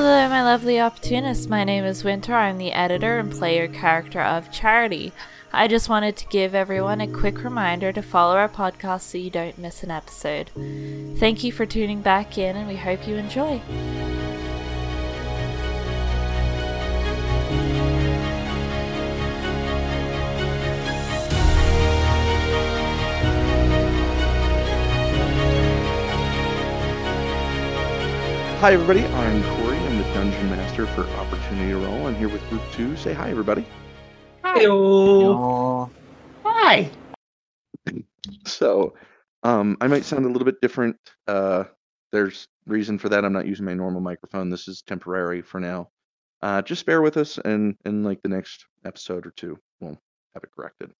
Hello, my lovely opportunists. My name is Winter. I'm the editor and player character of Charity. I just wanted to give everyone a quick reminder to follow our podcast so you don't miss an episode. Thank you for tuning back in, and we hope you enjoy. Hi, everybody. I'm Corey. I'm Dungeon Master for Opportunity Roll. I'm here with Group 2. Say hi, everybody. Hello. Hi. So, um, I might sound a little bit different. Uh, there's reason for that. I'm not using my normal microphone. This is temporary for now. Uh, just bear with us, and in like the next episode or two, we'll have it corrected.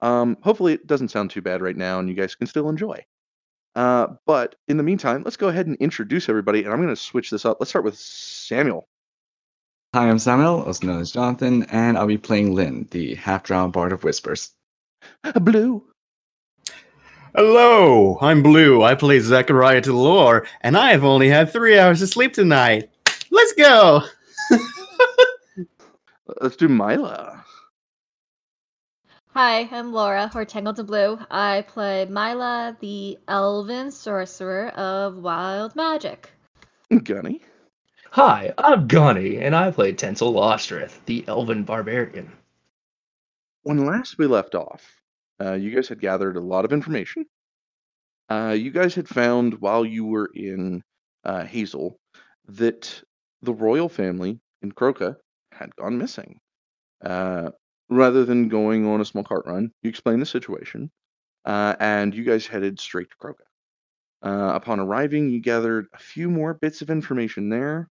Um, hopefully, it doesn't sound too bad right now, and you guys can still enjoy. Uh, but in the meantime, let's go ahead and introduce everybody, and I'm going to switch this up. Let's start with Samuel. Hi, I'm Samuel, also known as Jonathan, and I'll be playing Lynn, the half-drowned Bard of Whispers. Blue. Hello, I'm Blue. I play Zechariah to the lore, and I have only had three hours of sleep tonight. Let's go. Let's do Mila. Hi, I'm Laura, or Tangled to Blue. I play Mila, the elven sorcerer of wild magic. Gunny. Hi, I'm Gunny, and I play Tencel Lostrith, the Elven Barbarian. when last we left off, uh, you guys had gathered a lot of information. Uh, you guys had found while you were in uh, Hazel that the royal family in Croca had gone missing. Uh, rather than going on a small cart run, you explained the situation, uh, and you guys headed straight to Croca. Uh, upon arriving, you gathered a few more bits of information there.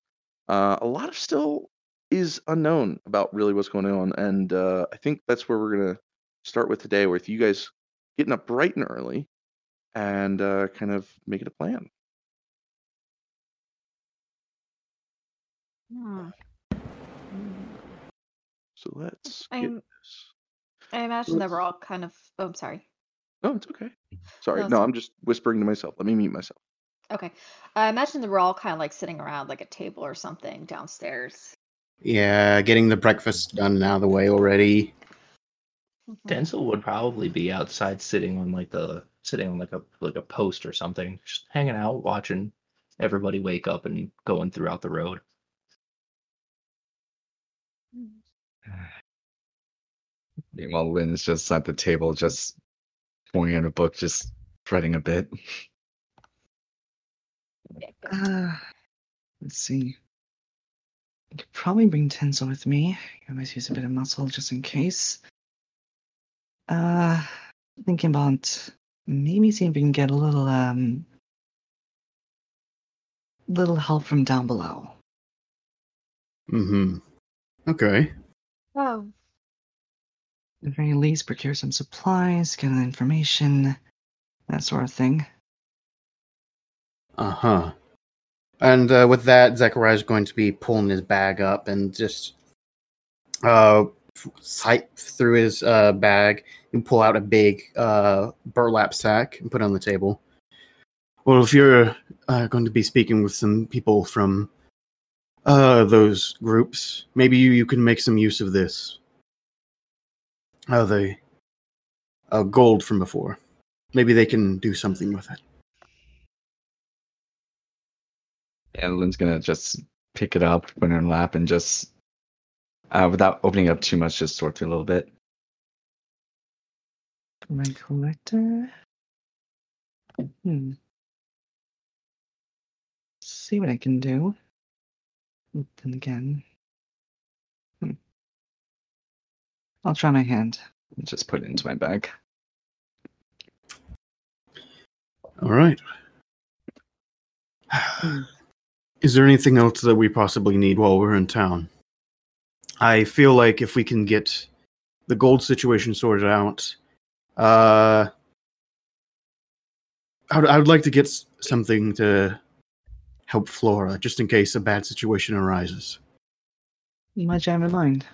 Uh, a lot of still is unknown about really what's going on, and uh, I think that's where we're gonna start with today, with you guys getting up bright and early and uh, kind of making a plan. Hmm. So let's get I'm-. I imagine that we're all kind of. Oh, I'm sorry. Oh, it's okay. Sorry, No, no, I'm just whispering to myself. Let me mute myself. Okay. I imagine that we're all kind of like sitting around like a table or something downstairs. Yeah, getting the breakfast done and out of the way already. Mhm. Tencel would probably be outside sitting on like the sitting on like a like a post or something, just hanging out, watching everybody wake up and going throughout the road. Meanwhile, Lynn is just at the table, just pointing at a book, just fretting a bit. Uh, let's see. I could probably bring Tenzo with me. I always use a bit of muscle just in case. Uh, thinking about maybe seeing if we can get a little um, little help from down below. Mm-hmm. Okay. Oh, At the very least, procure some supplies, get information, that sort of thing. Uh-huh. And uh, with that, Zechariah's going to be pulling his bag up and just uh sight through his uh bag and pull out a big uh burlap sack and put on the table. Well, if you're uh, going to be speaking with some people from uh those groups, maybe you, you can make some use of this. Uh the uh gold from before. Maybe they can do something with it. And Lynn's gonna just pick it up, put it in her lap, and just, uh, without opening up too much, just sort through a little bit. My collector. Hmm. See what I can do. Then again. Hmm. I'll try my hand. and Just put it into my bag. All right. Is there anything else that we possibly need while we're in town? I feel like if we can get the gold situation sorted out, uh, I would, I would like to get something to help Flora, just in case a bad situation arises. Much I have in mind.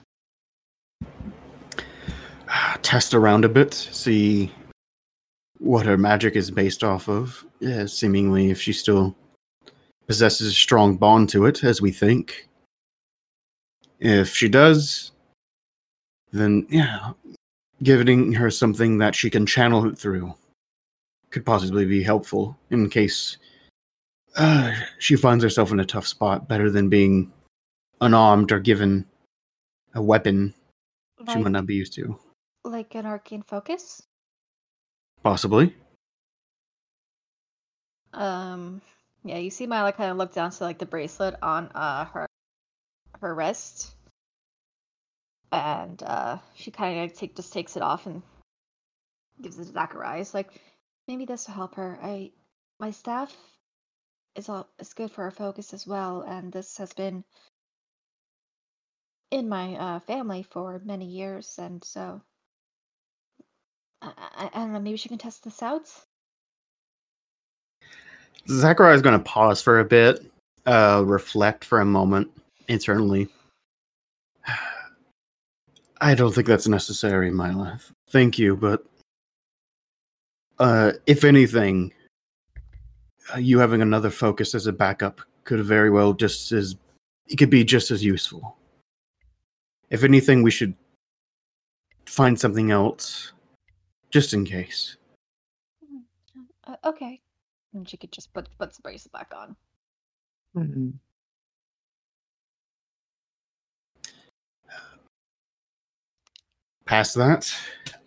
Test around a bit, see what her magic is based off of. Yeah, seemingly, if she still possesses a strong bond to it, as we think. If she does, then yeah, giving her something that she can channel it through could possibly be helpful in case uh, she finds herself in a tough spot. Better than being unarmed or given a weapon she might not be used to. Like an arcane focus. Possibly. Um, yeah, you see Mila kind of look down to like the bracelet on uh her her wrist, and uh she kind of take just takes it off and gives it to Zacharias. Like, maybe this will help her. I my staff is all is good for her focus as well, and this has been in my uh family for many years, and so I, I, don't know. Maybe she can test this out. Zachariah is going to pause for a bit, uh, reflect for a moment internally. I don't think that's necessary in my life. Thank you, but uh, if anything, uh, you having another focus as a backup could very well just as it could be just as useful. If anything, we should find something else, just in case. Uh, okay. And she could just put put the bracelet back on. Hmm. Past that,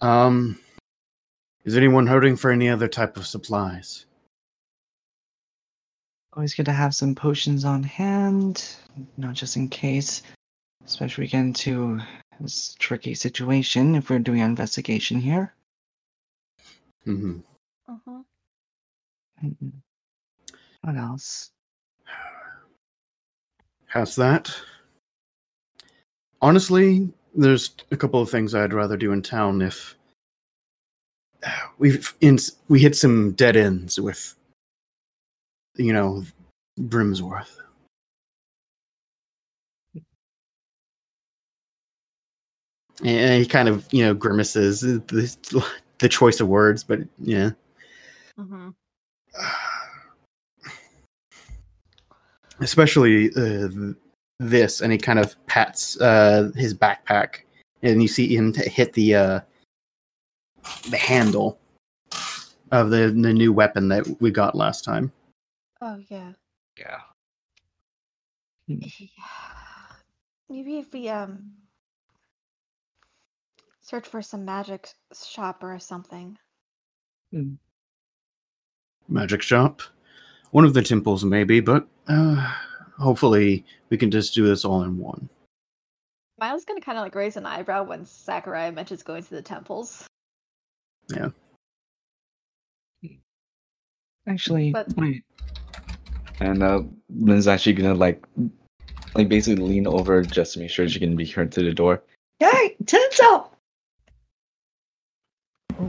um, is anyone hurting for any other type of supplies? Always good to have some potions on hand, not just in case. Especially we get into this tricky situation if we're doing an investigation here. Hmm Uh-huh. Mm-mm. What else? Past that, honestly, there's a couple of things I'd rather do in town if we've in we hit some dead ends with, you know, Brimsworth. And he kind of, you know, grimaces uh, the, the choice of words, but yeah. Mm-hmm. especially uh, this and he kind of pats uh, his backpack and you see him t- hit the uh, the handle of the the new weapon that we got last time Oh yeah. Yeah. Maybe if we um search for some magic shop or something. magic shop one of the temples maybe but uh, hopefully we can just do this all in one Miles gonna kind of like raise an eyebrow when Zachariah mentions going to the temples. Yeah. Actually, But- wait. And uh, Lynn's actually gonna like, like basically lean over just to make sure she can be heard through the door. Hey, Tinsel!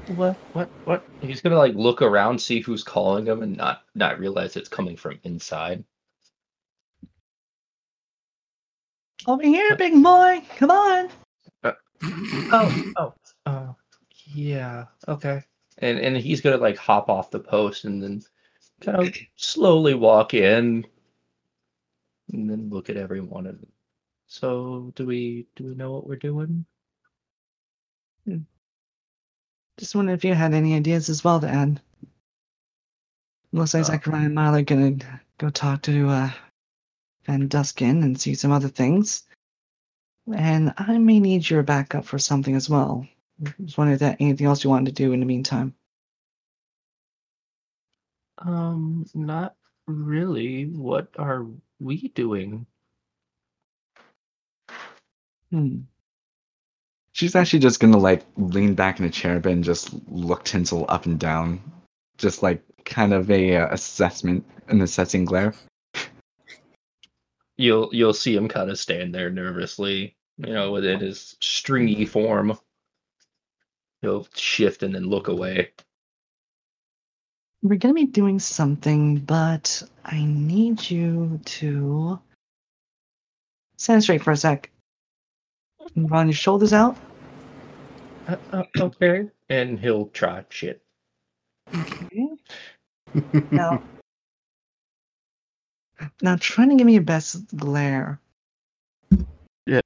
What? What? What? He's gonna like look around, see who's calling him, and not not realize it's coming from inside. Over here, big boy. Come on. Oh, oh, uh, yeah, okay. And and he's gonna like hop off the post and then kind of slowly walk in, and then look at everyone. And so, do we do we know what we're doing? Just wondering if you had any ideas as well to add. Looks like Uh, Zachariah and Milo are gonna go talk to uh, Van Duskin and see some other things. And I may need your backup for something as well. Just wondering if there anything else you wanted to do in the meantime. Um, not really. What are we doing? Hmm. She's actually just gonna like lean back in a chair a bit and just look Tinsel up and down, just like kind of a uh, assessment, an assessing glare. You'll you'll see him kind of stand there nervously, you know, within his stringy form. He'll shift and then look away. We're gonna be doing something, but I need you to stand straight for a sec. Run your shoulders out. Uh, uh, okay. And he'll try shit. Okay. Now, Now try to give me your best glare. Yeah.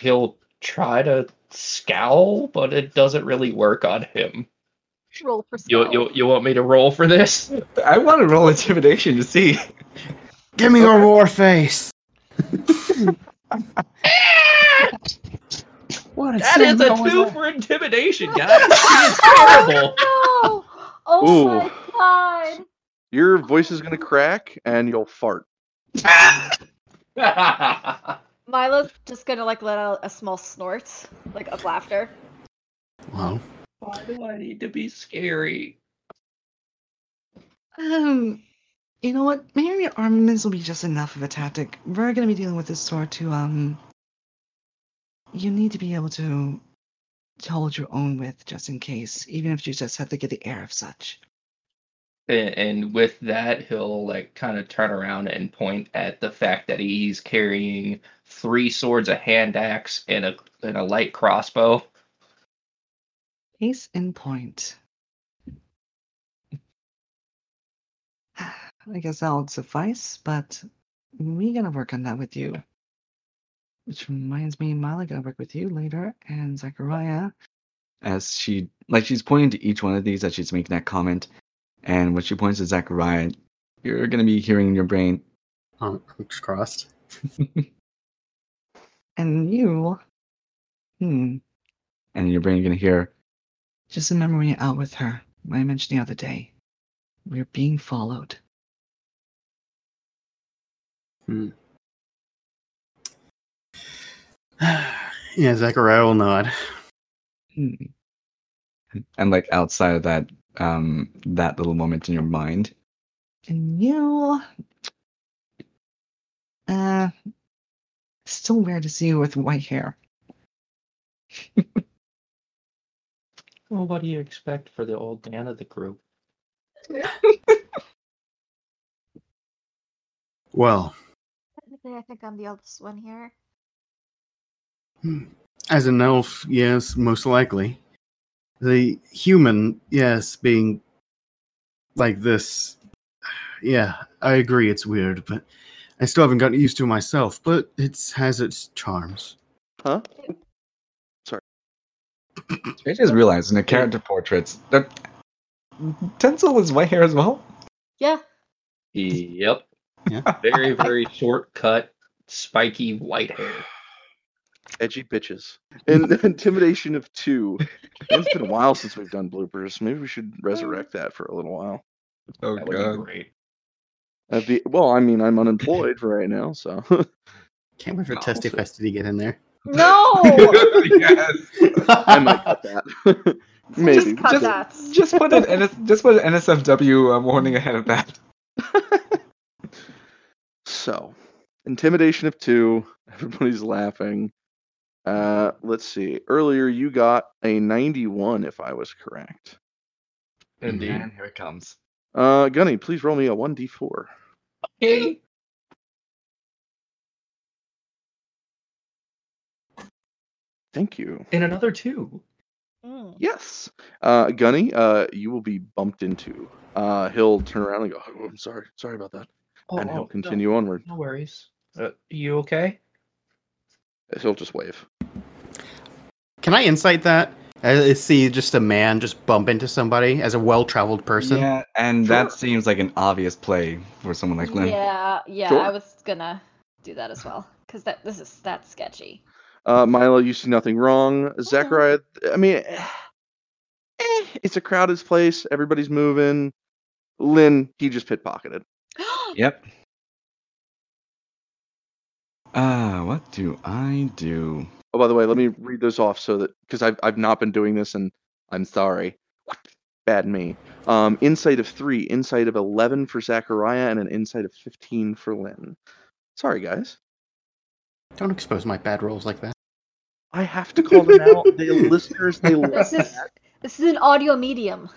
He'll try to scowl, but it doesn't really work on him. Roll for You, you, you want me to roll for this? I want to roll intimidation to see. Give me your war face. what That is a two for intimidation, guys. He is terrible. Oh, no! Oh Ooh. my god! Your voice is gonna crack and you'll fart. Milo's just gonna like let out a small snort, like of laughter. Well, Why do I need to be scary? Um, you know what? Maybe your armaments will be just enough of a tactic. We're gonna be dealing with this sword to um. You need to be able to, to hold your own with, just in case, even if you just have to get the air of such. And, and with that, he'll like kind of turn around and point at the fact that he's carrying three swords, a hand axe, and a and a light crossbow. Case in point. I guess that'll suffice, but we gotta work on that with you. Which reminds me, Mila gonna work with you later, and Zachariah. As she, like, she's pointing to each one of these as she's making that comment. And when she points to Zachariah, you're going to be hearing in your brain, arms crossed. And you, hmm, and in your brain, you're going to hear, just a memory out with her, I mentioned the other day. We're being followed. Hmm. yeah, Zachariah will nod. Hmm. and like outside of that, um, that little moment in your mind, And you, uh, still weird to see you with white hair. Well, what do you expect for the old man of the group? Well, Technically, I think I'm the oldest one here. As an elf, yes, most likely. The human, yes, being like this, yeah, I agree it's weird, but I still haven't gotten used to it myself, but it has its charms. Huh? Sorry. I just realized in the character portraits that Tencel is white hair as well. Yeah. Yep. Yeah. Very, very short cut, spiky white hair. Edgy bitches. And intimidation of two. It's been a while since we've done bloopers. Maybe we should resurrect that for a little while. Oh That would be great. That'd be, well, I mean, I'm unemployed for right now, so Can't wait for Oh, Testy so- Festy to get in there. No! I might cut that. Maybe. Just cut Just- that. Just put an NS, just put an NSFW uh, warning ahead of that. So, intimidation of two. Everybody's laughing. Uh, let's see. Earlier, you got a 91, if I was correct. Indeed. And here it comes. Uh, Gunny, please roll me a 1d4. Okay. Thank you. And another two. Mm. Yes. Uh, Gunny, uh, you will be bumped into. Uh, he'll turn around and go, oh, I'm sorry. Sorry about that. Oh, and oh, he'll no- continue onward. No, worries. Uh, you okay? He'll just wave. Can I insight that? I see just a man just bump into somebody as a well-traveled person. Yeah, and Sure. that seems like an obvious play for someone like Lynn. Yeah, yeah, Sure. I was gonna do that as well because that this is that's sketchy. Uh, Milo, you see nothing wrong. Zachariah, I mean, eh, eh, it's a crowded place. Everybody's moving. Lynn, he just pit pocketed. Yep. Ah, what do I do? Oh, by the way, let me read those off so that because I've I've not been doing this and I'm sorry. Bad me. Um, insight of three, insight of eleven for Zachariah, and an insight of fifteen for Lynn. Sorry, guys. Don't expose my bad rolls like that. I have to call them out. The listeners, they love This is that. this is an audio medium.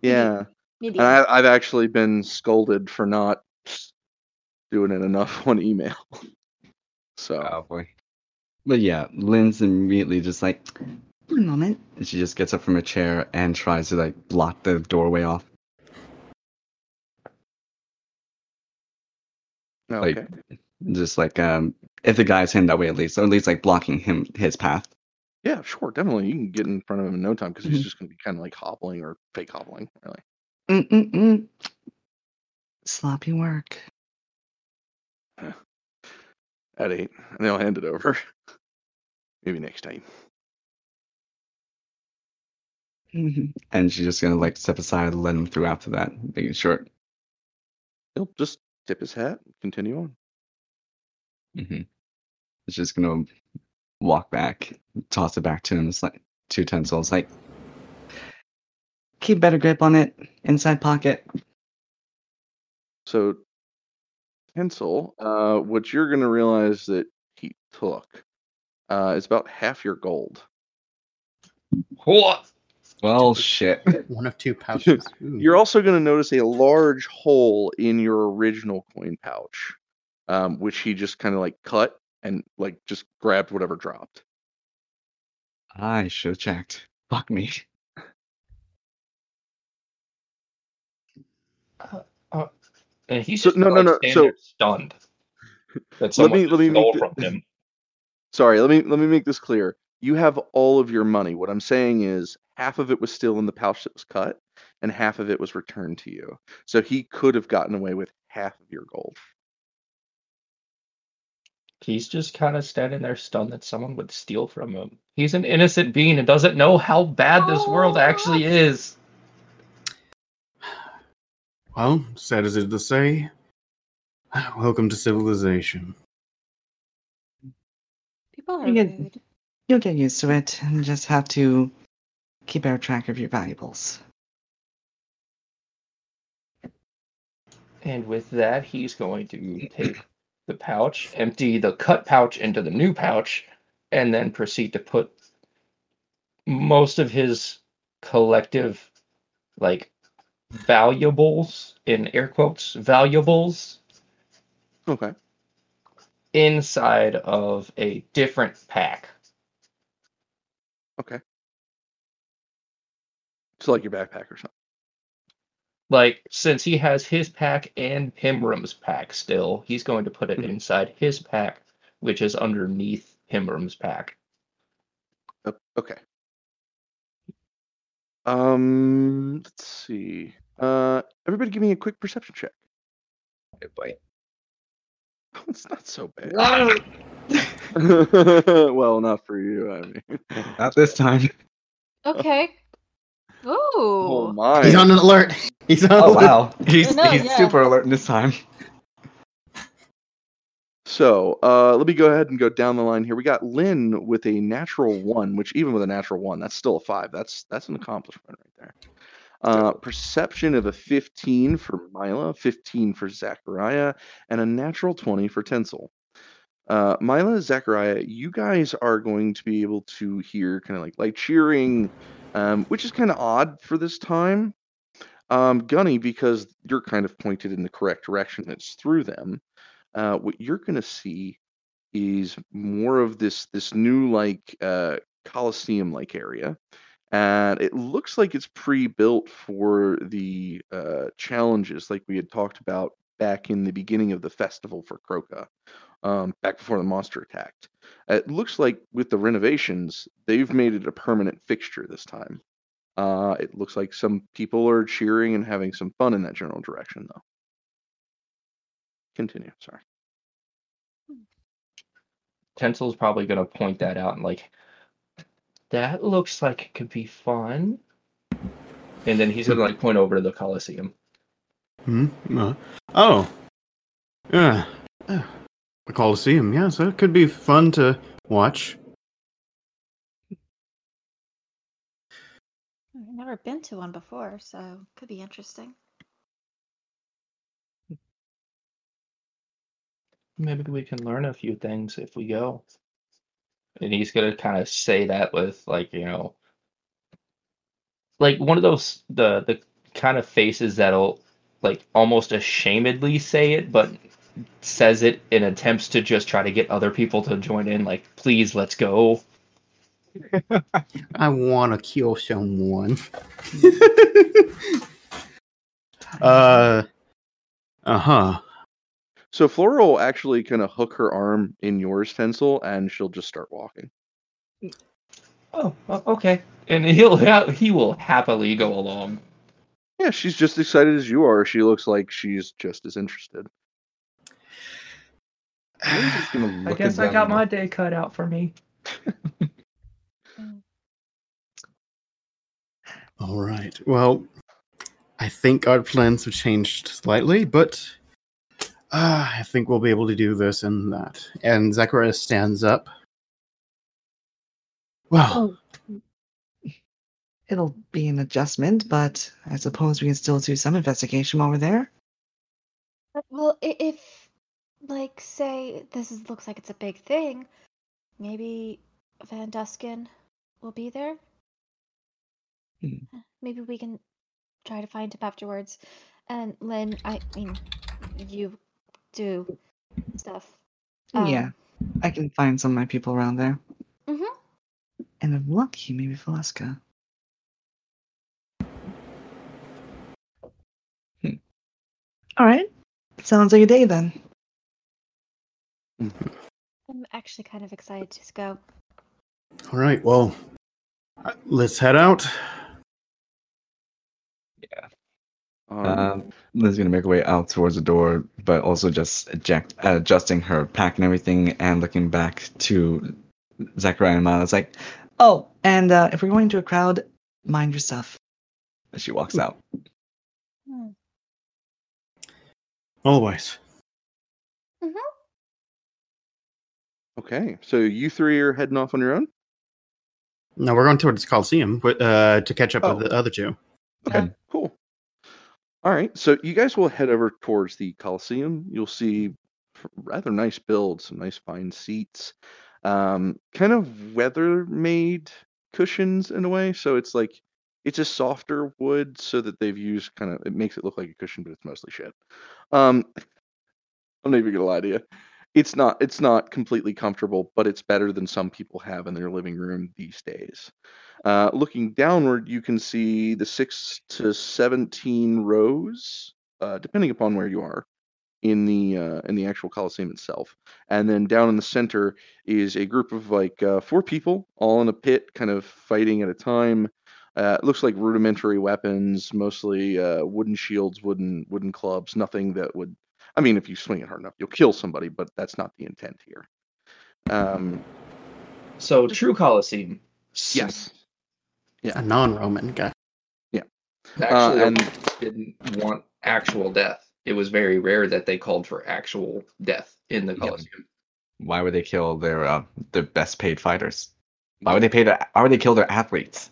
Yeah, and Medium. I, I've actually been scolded for not doing it enough on email. So Oh. But yeah, Lynn's immediately just like, One moment. and she just gets up from her chair and tries to like block the doorway off. Okay. Like just like um if the guy's heading that way at least, or at least like blocking him his path. yeah, sure, definitely. You can get in front of him in no time because he's Mhm. just going to be kind of like hobbling or fake hobbling, really. Mm-mm-mm. Sloppy work. At eight, and they'll hand it over. Maybe next time. Mhm. And she's just gonna like step aside and let him through after that, making it short. He'll just tip his hat and continue on. Mm-hmm. It's just gonna walk back, toss it back to him. It's like two utensils, like Keep better grip on it. Inside pocket. So, pencil, uh, what you're going to realize that he took uh, is about half your gold. What? well, shit. One of two pouches. Ooh. You're also going to notice a large hole in your original coin pouch, um, which he just kind of like cut and like just grabbed whatever dropped. I should have checked. Fuck me. And he's So- just no, no, like, no, standing so- stunned. That Let me- let me make from the- him. Sorry, let me let me make this clear. You have all of your money. What I'm saying is half of it was still in the pouch that was cut, and half of it was returned to you. So he could have gotten away with half of your gold. He's just kind of standing there stunned that someone would steal from him. He's an innocent being and doesn't know how bad this world actually is. Well, sad as it is to say, welcome to civilization. People are You get- rude. You'll get used to it and just have to keep our track of your valuables. And with that, he's going to take the pouch, empty the cut pouch into the new pouch, and then proceed to put most of his collective, like, valuables, in air quotes, valuables, Okay. inside of a different pack. Okay so like your backpack or something. Like, since he has his pack and Pimram's pack still, he's going to put it Mhm. inside his pack, which is underneath Pimram's pack. Okay. Um, let's see. Uh, everybody, give me a quick perception check. Good boy. It's not so bad. well, not for you. I mean, Not this time. Okay. oh my! He's on an alert. He's on Oh alert. wow. He's know, he's yeah. super alert this time. So, uh, let me go ahead and go down the line here. We got Lynn with a natural one, which even with a natural one, that's still a five. That's that's an accomplishment right there. Uh, perception of a 15 for Mila, 15 for Zachariah, and a natural 20 for Tinsel. Uh, Mila, Zachariah, you guys are going to be able to hear kind of like like cheering, um, which is kind of odd for this time. Um, Gunny, because you're kind of pointed in the correct direction, it's through them uh, what you're going to see is more of this this new like uh, coliseum like area and it looks like it's pre-built for the uh, challenges like we had talked about back in the beginning of the festival for croca um, back before the monster attacked. It looks like with the renovations they've made it a permanent fixture this time. Uh, it looks like some people are cheering and having some fun in that general direction though continue sorry Tencel's probably going to point that out and like, that looks like it could be fun. And then he's going to like point over to the Coliseum. Hmm? Uh, oh. Yeah. Uh, the Coliseum, yeah, so it could be fun to watch. I've never been to one before, so could be interesting. Maybe we can learn a few things if we go. And he's going to kind of say that with like, you know, like one of those the the kind of faces that'll like almost ashamedly say it but says it in attempts to just try to get other people to join in like please let's go I want to kill someone. uh. Uh huh. So Flora will actually kind of hook her arm in yours, Tinsel, and she'll just start walking. Mm. Oh, okay. And he'll ha- he will happily go along. Yeah, she's just excited as you are. She looks like she's just as interested. I'm just I guess I got my day cut out for me. All right. Well, I think our plans have changed slightly, but uh, I think we'll be able to do this and that. And Zacharias stands up. Well, It'll be an adjustment, but I suppose we can still do some investigation while we're there. Well, if, like, say this is, looks like it's a big thing, maybe Van Duskin will be there. Hmm. Maybe we can try to find him afterwards. And Lynn, I mean, you do stuff. Yeah, I can find some of my people around there. Mhm. And if lucky, maybe Valeska. Hmm. All right. Sounds like a day then. I'm actually kind of excited to go. all right. Well, let's head out. Um, Um, Lynn's gonna make her way out towards the door, but also just eject, uh, adjusting her pack and everything, and looking back to Zachariah and Miles, like Oh, and uh, if we're going to a crowd, mind your stuff. as she walks out. Always. okay, so you three are heading off on your own. No, we're going towards Coliseum wi- uh, to catch up Oh. with the other two. Okay, cool. All right, so you guys will head over towards the Coliseum. You'll see rather nice builds, some nice fine seats, um, kind of weather-made cushions in a way. So it's like it's a softer wood, so that they've used kind of it makes it look like a cushion, but it's mostly shit. Um, I'm not even gonna lie to you. It's not it's not completely comfortable, but it's better than some people have in their living room these days. Uh, looking downward, you can see the six to seventeen rows, uh, depending upon where you are, in the uh, in the actual Coliseum itself. And then down in the center is a group of like uh, four people, all in a pit, kind of fighting at a time. Uh, it looks like rudimentary weapons, mostly uh, wooden shields, wooden wooden clubs. Nothing that would. I mean, if you swing it hard enough, you'll kill somebody, but that's not the intent here. Um, So true Colosseum. yes. Yeah. A non-Roman guy. Yeah. Actually, and- and didn't want actual death. It was very rare that they called for actual death in the Yeah. Colosseum. Why would they kill their uh, their best paid fighters? Why would they pay their, Why would they kill their athletes?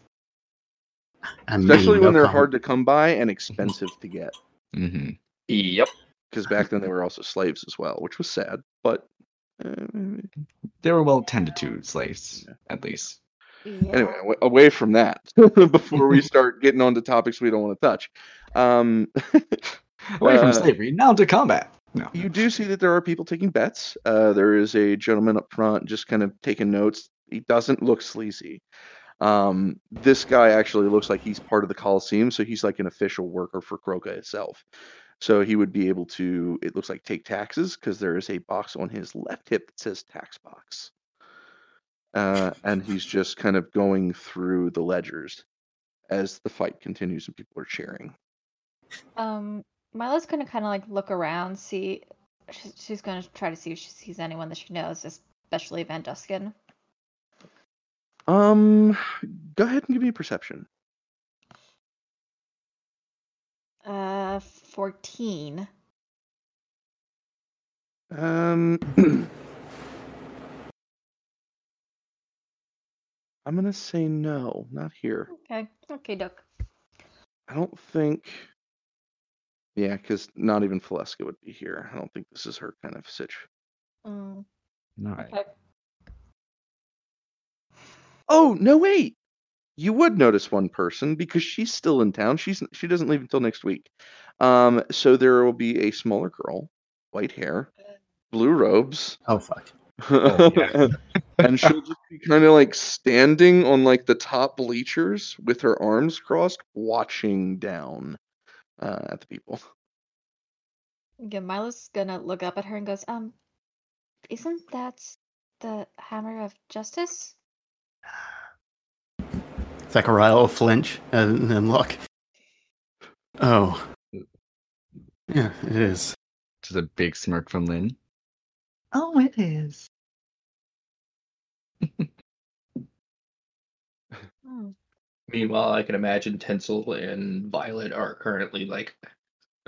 I mean, especially when no they're comment. hard to come by and expensive to get. hmm Yep. Because back then they were also slaves as well, which was sad. But uh, They were well tended to slaves, at least. anyway, awa- away from that, before we start getting on to topics we don't want to touch, um, Away from Uh, slavery, now to combat. No. you do see that there are people taking bets. Uh, there is a gentleman up front just kind of taking notes. He doesn't look sleazy. Um, this guy actually looks like he's part of the Coliseum, so he's like an official worker for Kroka itself. So he would be able to, it looks like, take taxes because there is a box on his left hip that says tax box. Uh, and he's just kind of going through the ledgers as the fight continues and people are cheering. Um, Mila's gonna kind of like look around, see. She's, she's gonna try to see if she sees anyone that she knows, especially Van Duskin. Um, go ahead and give me a perception. Uh, fourteen. Um, I'm gonna say no, not here. Okay. Okay, Duck. I don't think. Yeah, because not even Valeska would be here. I don't think this is her kind of sitch. Mm, All right. okay. Oh no, wait. You would notice one person because she's still in town. She's she doesn't leave until next week. Um, so there will be a smaller girl, white hair, blue robes, Oh fuck. Oh, yeah. and she'll just be kind of like standing on like the top bleachers with her arms crossed, watching down uh, at the people. Yeah, Milo's gonna look up at her and goes, um, isn't that the hammer of justice? Zechariah will flinch and then look. Oh. Yeah, it is. Just a big smirk from Lynn. Oh, it is. Meanwhile, I can imagine Tinsel and Violet are currently like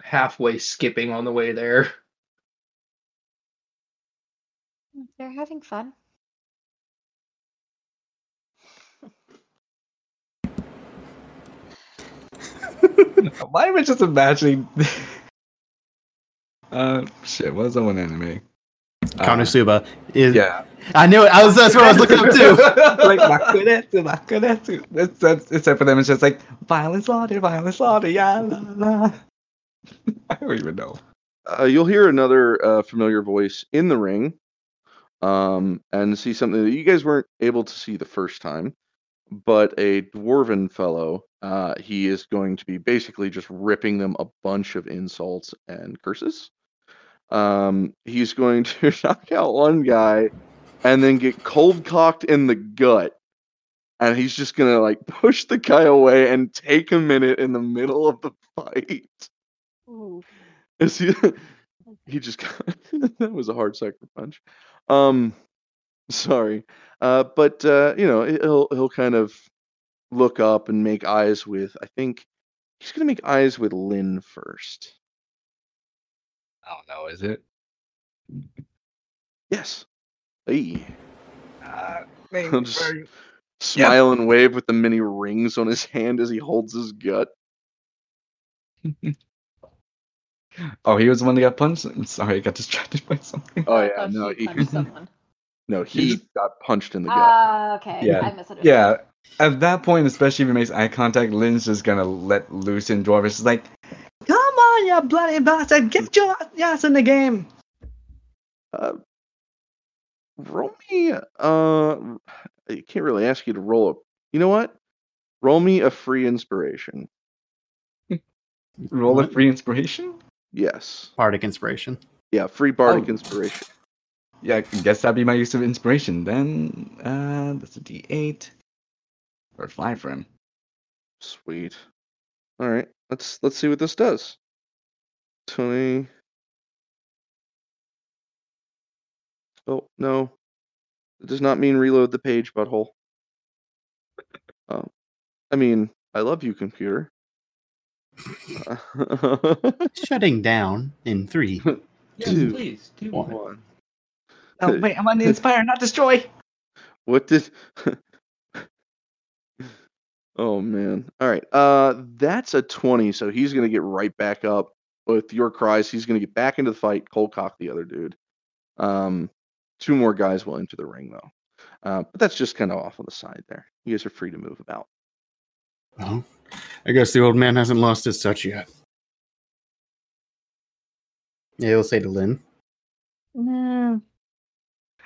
halfway skipping on the way there. They're having fun. Why am I just imagining? Uh, shit. What's that one anime? Uh, Konosuba is. yeah. I knew it. I was. That's what I was looking up too. like Bakuretsu, Bakuretsu. That's, that's, except for them, it's just like violent slaughter, violent slaughter, yeah, la la. I don't even know. Uh, you'll hear another uh, familiar voice in the ring, um, and see something that you guys weren't able to see the first time. But a dwarven fellow, uh, he is going to be basically just ripping them a bunch of insults and curses. Um, he's going to knock out one guy, and then get cold cocked in the gut, and he's just gonna like push the guy away and take a minute in the middle of the fight. Ooh. Is he? He just got, that was a hard sucker punch. Um, sorry, uh, but uh, you know he'll he'll kind of look up and make eyes with. I think he's gonna make eyes with Lynn first. I don't know. Is it? Yes. Hey. Uh, I'll just smile and wave with the many rings on his hand as he holds his gut. Oh, he was the one that got punched. I'm sorry, I got distracted by something. Oh yeah, thought no, he he, someone. no, he He's- got punched in the gut. Ah, okay. Yeah. I misunderstood. Yeah, at that point, especially if he makes eye contact, Lynn's just gonna let loose in Dwarvish. Is like, come on, you bloody bastard, get your ass in the game. Uh, roll me. Uh, I can't really ask you to roll a. You know what? Roll me a free inspiration. Roll a free inspiration. Yes. Bardic inspiration. Yeah, free bardic Oh. inspiration. Yeah, I guess that'd be my use of inspiration. Then, uh, that's a D8 or five for him. Sweet. All right. Let's let's see what this does. Twenty. Oh no, it does not mean reload the page, butthole. Um, I mean, I love you, computer. Shutting down in three. Yes, Two, please do one. one. one. Oh wait, I'm on the inspire, not destroy. What did? oh man! All right. Uh, that's a twenty. So he's gonna get right back up with your cries. He's gonna get back into the fight. Cold cock the other dude. Um, two more guys will enter the ring though. Uh, but that's just kind of off on the side there. You guys are free to move about. Well, I guess the old man hasn't lost his touch yet. Yeah, he'll say to Lynn. No.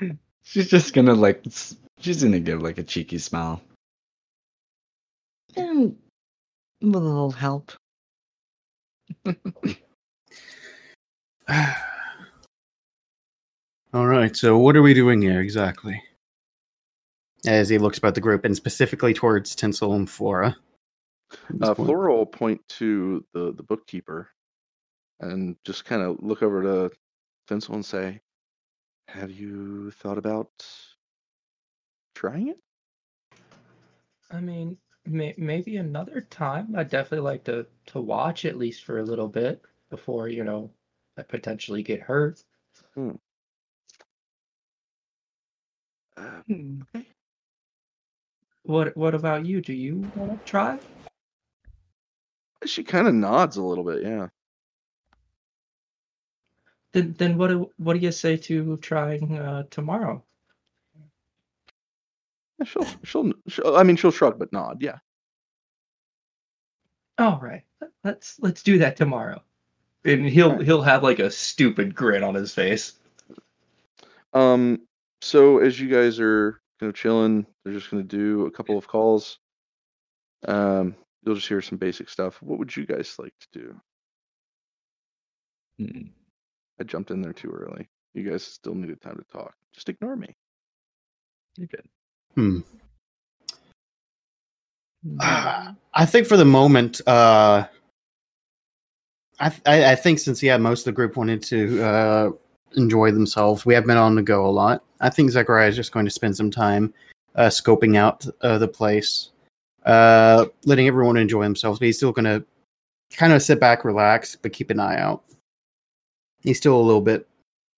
She's just gonna like, she's gonna give like a cheeky smile. And With a little help. All right, so what are we doing here exactly? As he looks about the group and specifically towards Tinsel and Flora. Uh. Flora will point to the the bookkeeper, and just kind of look over to Tinsel and say, "Have you thought about trying it?" I mean, may, maybe another time. I'd definitely like to to watch at least for a little bit before you know I potentially get hurt. Uh, Hmm. What What about you? Do you want to try? she kind of nods a little bit. Yeah. Then Then what do What do you say to trying uh, tomorrow? Yeah, She'll, she'll, she'll, I mean, she'll shrug but nod. Yeah. All right, let's let's do that tomorrow. And he'll Alright. he'll have like a stupid grin on his face. Um. So as you guys are kind of chilling, they're just going to do a couple of calls. Um. You'll just hear some basic stuff. What would you guys like to do? Hmm. I jumped in there too early. You guys still needed time to talk. Just ignore me. You're good. Hmm. Uh, I think for the moment, uh, I, I I think since yeah, most of the group wanted to uh, enjoy themselves, we have been on the go a lot. I think Zachariah is just going to spend some time uh, scoping out uh, the place, uh, letting everyone enjoy themselves. But he's still going to kind of sit back, relax, but keep an eye out. He's still a little bit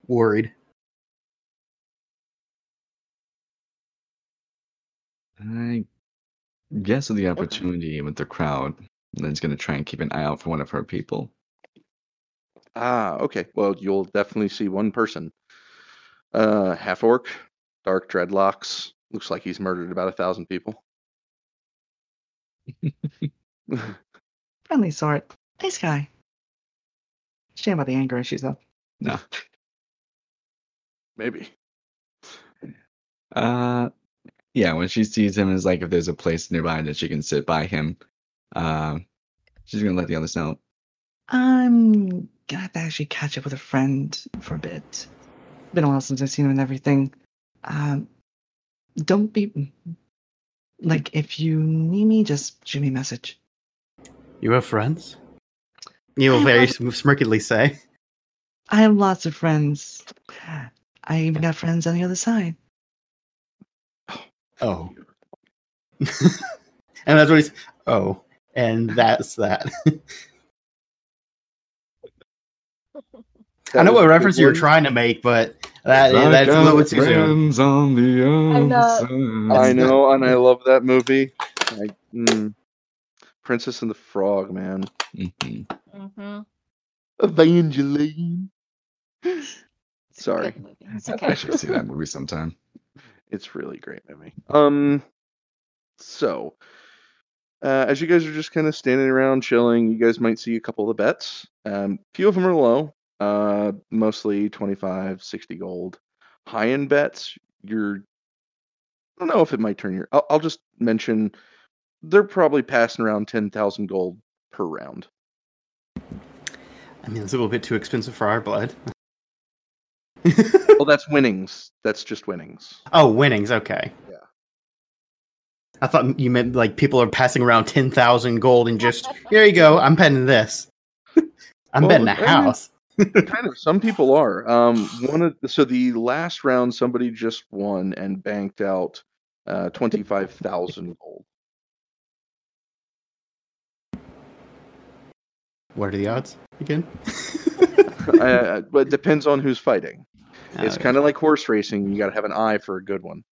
worried. I guess with the opportunity with the crowd, Lynn's gonna try and keep an eye out for one of her people. Ah, okay. Well, you'll definitely see one person. Uh, half orc, dark dreadlocks. Looks like he's murdered about a thousand people. Friendly sort. Nice guy. Shame about the anger issues though. No. Maybe. Uh, yeah. When she sees him, is like if there's a place nearby that she can sit by him. Uh, she's gonna let the others know. I'm gonna have to actually catch up with a friend for a bit. Been a while since I've seen him and everything. Um, don't be like if you need me, just shoot me a message. You have friends? You will very sm- smirkedly say. I have lots of friends. I even got friends on the other side. Oh. and that's what he's. Oh, and that's that. I know what reference you were trying to make, but that, I that's a little bit too soon. on the I'm other. I know, and I love that movie. I, mm, Princess and the Frog, man. Mhm. Mm-hmm. Evangeline. Sorry. It's I should see that movie sometime. It's really great movie. Um, so uh, as you guys are just kind of standing around chilling, you guys might see a couple of the bets. Um, few of them are low, uh, mostly 25, 60 gold. High end bets, you're, I don't know if it might turn your, I'll, I'll just mention they're probably passing around 10,000 gold per round. I mean, it's a little bit too expensive for our blood. Well, that's winnings. That's just winnings. oh, winnings. Okay. Yeah. I thought you meant like people are passing around 10,000 gold and just, here you go, I'm betting this. I'm Well, betting a house. Kind of some people are um one of so the last round somebody just won and banked out uh 25,000 gold What are the odds again? uh, but it depends on who's fighting it's Okay. kind of like horse racing you got to have an eye for a good one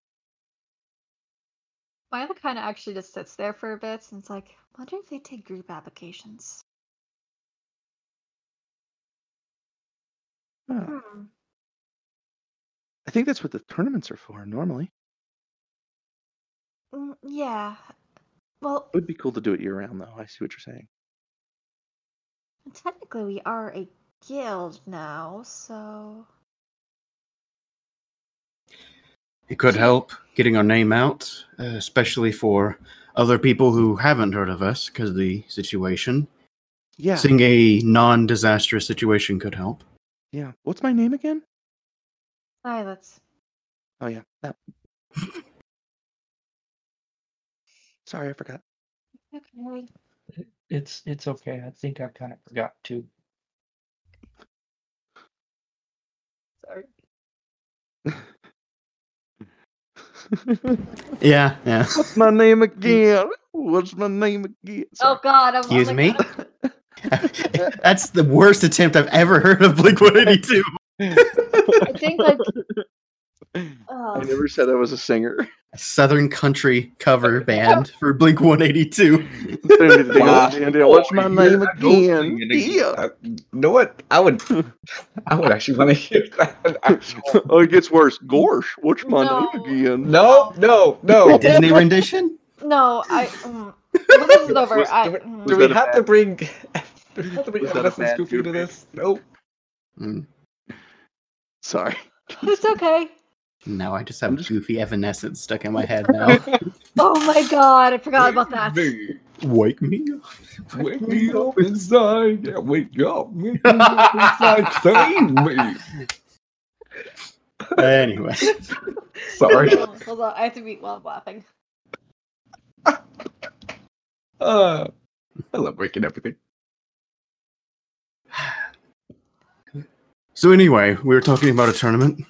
Mila kind of actually just sits there for a bit and it's like, wonder if they take group applications. Huh. Hmm. i think that's what the tournaments are for normally Mm, yeah. Well, it would be cool to do it year round though i see what you're saying technically we are a guild now, so It could help getting our name out, uh, especially for other people who haven't heard of us because of the situation. yeah Seeing a non disastrous situation could help. Yeah what's my name again Violet's. oh yeah that sorry i forgot Okay. It's it's okay. I think I kind of forgot too. Sorry. Yeah, yeah. what's my name again what's my name again Oh God! I'm, Excuse I'm me? Like, That's the worst attempt I've ever heard of Blink 182. I think like. I Oh, never said I was a singer. A Southern country cover band for Blink 182. Wow. What's my name again? sing it Yeah. Uh, you know what? I would, I would actually want to hear that. Oh, it gets worse. Gorsh, what's my No. name again? No, no, no. A Disney rendition? no, I. Mm, well, this is over. Was- I, do we-. Do we have to bring? Do we have to bring Was that a Evanescence bad Goofy to this? Nope. Mm. Sorry. It's okay. No, I just have just- goofy evanescence stuck in my head now. Oh my God! I forgot about that. Wake me up. Wake me up inside. Yeah, wake up. Wake me up inside. Save me. Anyway, Sorry. Hold on, I have to mute while I'm laughing. Uh, I love breaking everything. so anyway, we were talking about a tournament.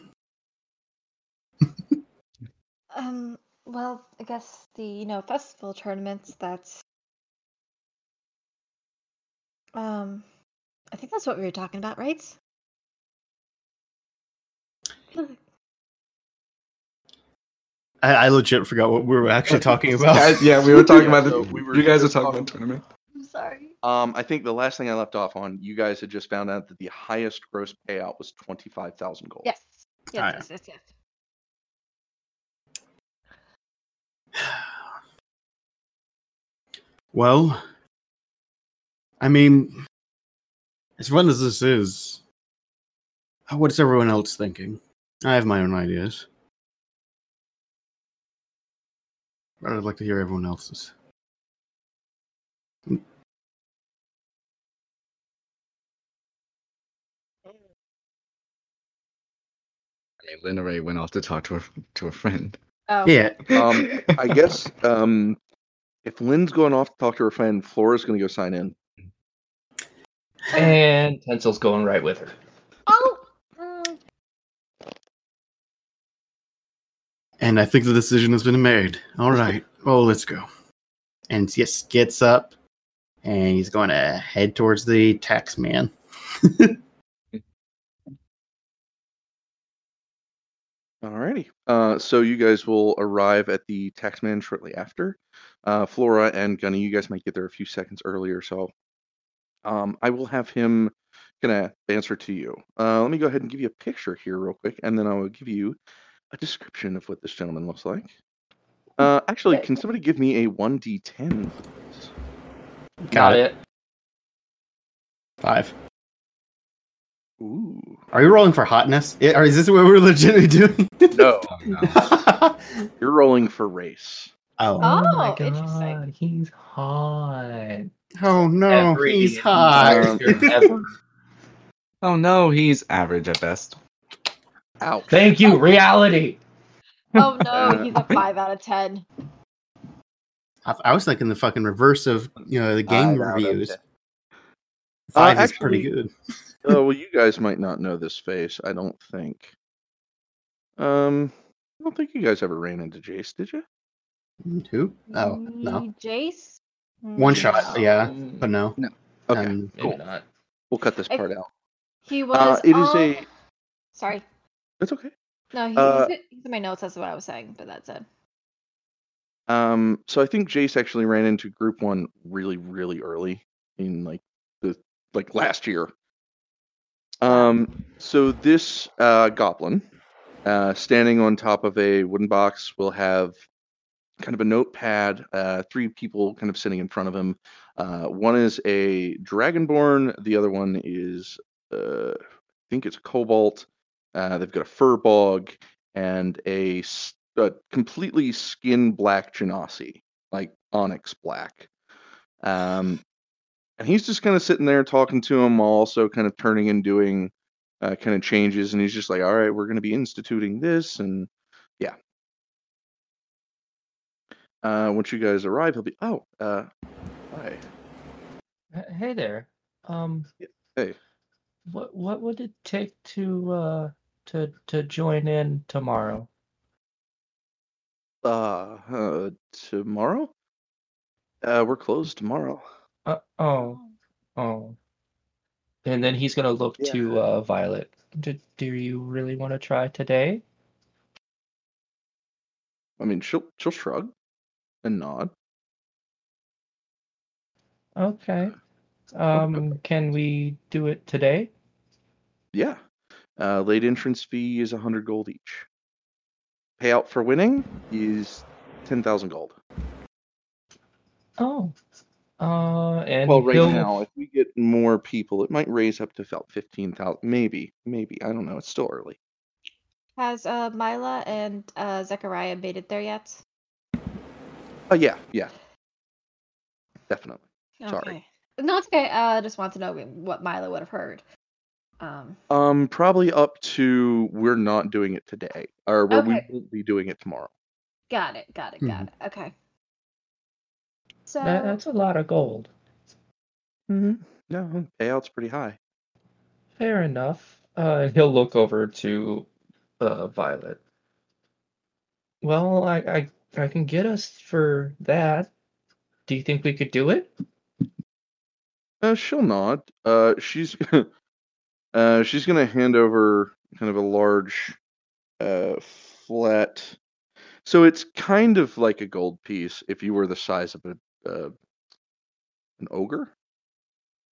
Um, well, I guess the you know festival tournaments. That's um, I think that's what we were talking about, right? I, I legit forgot what we were actually talking about. Guys, yeah, we were talking Yeah, about the. so we were you guys are talking talking- about tournament. I'm sorry. Um, I think the last thing I left off on, you guys had just found out that the highest gross payout was twenty five thousand gold. Yes. Yes. yeah. Yes. Yes. Yes. Well, I mean, as fun as this is, what's everyone else thinking? I have my own ideas. I'd like to hear everyone else's. I mean, Lynn went off to talk to her to a friend. Oh. Yeah, Um, I guess um, if Lynn's going off to talk to her friend, Flora's going to go sign in. And Tencel's going right with her. Oh. mm, and I think the decision has been made. All right, well, let's go. And yes, gets up, and he's going to head towards the tax man. Alrighty. Uh, so you guys will arrive at the taxman shortly after. Uh, Flora and Gunny, you guys might get there a few seconds earlier, so um, I will have him gonna answer to you. Uh, let me go ahead and give you a picture here real quick, and then I will give you a description of what this gentleman looks like. Uh, actually, can somebody give me a one d10? please? Got it. Five. Ooh. Are you rolling for hotness? Yeah, Or is this what we're legitimately doing? No, Oh no. oh. you're rolling for race. Oh, my interesting. He's hot. Oh no, Every he's hot. year ever. Oh no, he's average at best. Ouch. Thank you, reality. Oh no, he's a five out of ten. I, I was thinking the fucking reverse of you know the game Five reviews. Five Uh, is pretty good. oh well, you guys might not know this face. I don't think. Um, I don't think you guys ever ran into Jace, did you? Who? Oh no, Mm, Jace. one Mm, shot. Yeah, Mm, but no. No. Okay, Um, cool. not. We'll cut this I- part out. He was. Uh, it is on- a. Sorry. It's okay. No, he, Uh, he's, he's in my notes. That's what I was saying, but that's it. Um, so I think Jace actually ran into Group One really, really early in like the like last year. Um, so this uh, goblin, uh, standing on top of a wooden box, will have kind of a notepad. Uh, three people kind of sitting in front of him. Uh, one is a dragonborn. The other one is, uh, I think it's a kobold. Uh, they've got a firbolg and a, a completely skin black genasi, like onyx black. Um, and he's just kind of sitting there talking to him, while also kind of turning and doing uh, kind of changes. And he's just like, "All right, we're going to be instituting this," and yeah. Uh, once you guys arrive, he'll be, "Oh, uh, hi." Hey there. Um. Hey. What What would it take to uh to to join in tomorrow? Uh, uh tomorrow? Uh, we're closed tomorrow. Uh, oh. Oh. And then he's gonna look to uh Violet. Do, do you really want to try today? I mean, she'll she'll shrug and nod. Okay. Um, can we do it today? Yeah. Uh, late entrance fee is a hundred gold each. Payout for winning is ten thousand gold. Oh. Uh, and well, right he'll- now, if we get more people, it might raise up to about fifteen thousand. Maybe, maybe I don't know. It's still early. Has uh, Mila and uh, Zechariah made it there yet? Oh yeah, yeah, definitely. Sorry. Okay. No, it's okay. Uh, I just want to know what Mila would have heard. Um, Um, probably up to we're not doing it today, or well, we won't be doing it tomorrow. got it, got it, got it. Okay. So That, that's a lot of gold. Mm-hmm. No, payout's pretty high. Fair enough. Uh, and he'll look over to uh, Violet. Well, I, I I can get us for that. Do you think we could do it? Uh, she'll not. Uh, she's uh, she's gonna hand over kind of a large, uh, flat. So it's kind of like a gold piece if you were the size of a uh, an ogre.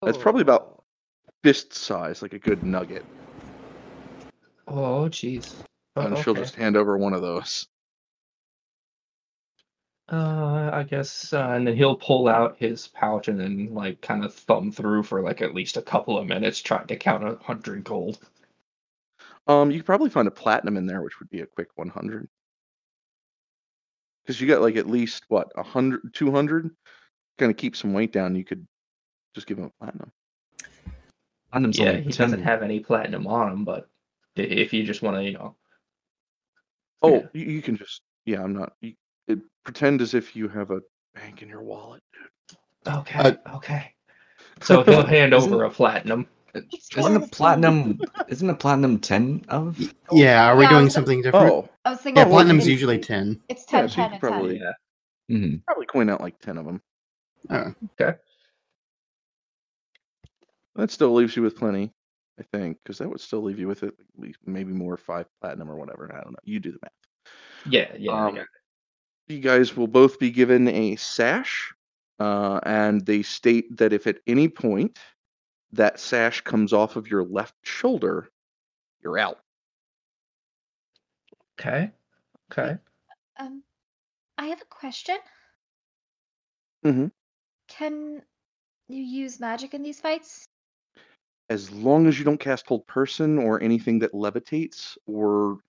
It's probably about fist size, like a good nugget. Oh, jeez. Oh, and she'll okay. just hand over one of those. Uh, I guess, uh, and then he'll pull out his pouch and then like kind of thumb through for like at least a couple of minutes trying to count a hundred gold. Um, you could probably find a platinum in there, which would be a quick 100. Because you got like at least what 100, 200. Kind of keep some weight down. You could just give him a platinum. Platinum's yeah, only he 10. doesn't have any platinum on him, but if you just want to, you know, Oh, Yeah. you, you can just yeah. I'm not. You, it, pretend as if you have a bank in your wallet. okay, Uh, okay. So he'll hand over a platinum. Isn't a platinum isn't a platinum ten of Yeah, are we Yeah, doing something different? Oh, I was thinking yeah, well, platinum's it's, usually ten. it's yeah. 10, So you 10, could and 10. probably Yeah. Mhm. probably coin out like ten of them. Oh, Okay. That still leaves you with plenty, I think, because that would still leave you with at least maybe more five platinum or whatever. I don't know. You do the math. Yeah, yeah, I Um, got it. You guys will both be given a sash, uh, and they state that if at any point that sash comes off of your left shoulder, you're out. Okay, okay. Um, I have a question. Mhm. Can you use magic in these fights? As long as you don't cast hold person or anything that levitates, or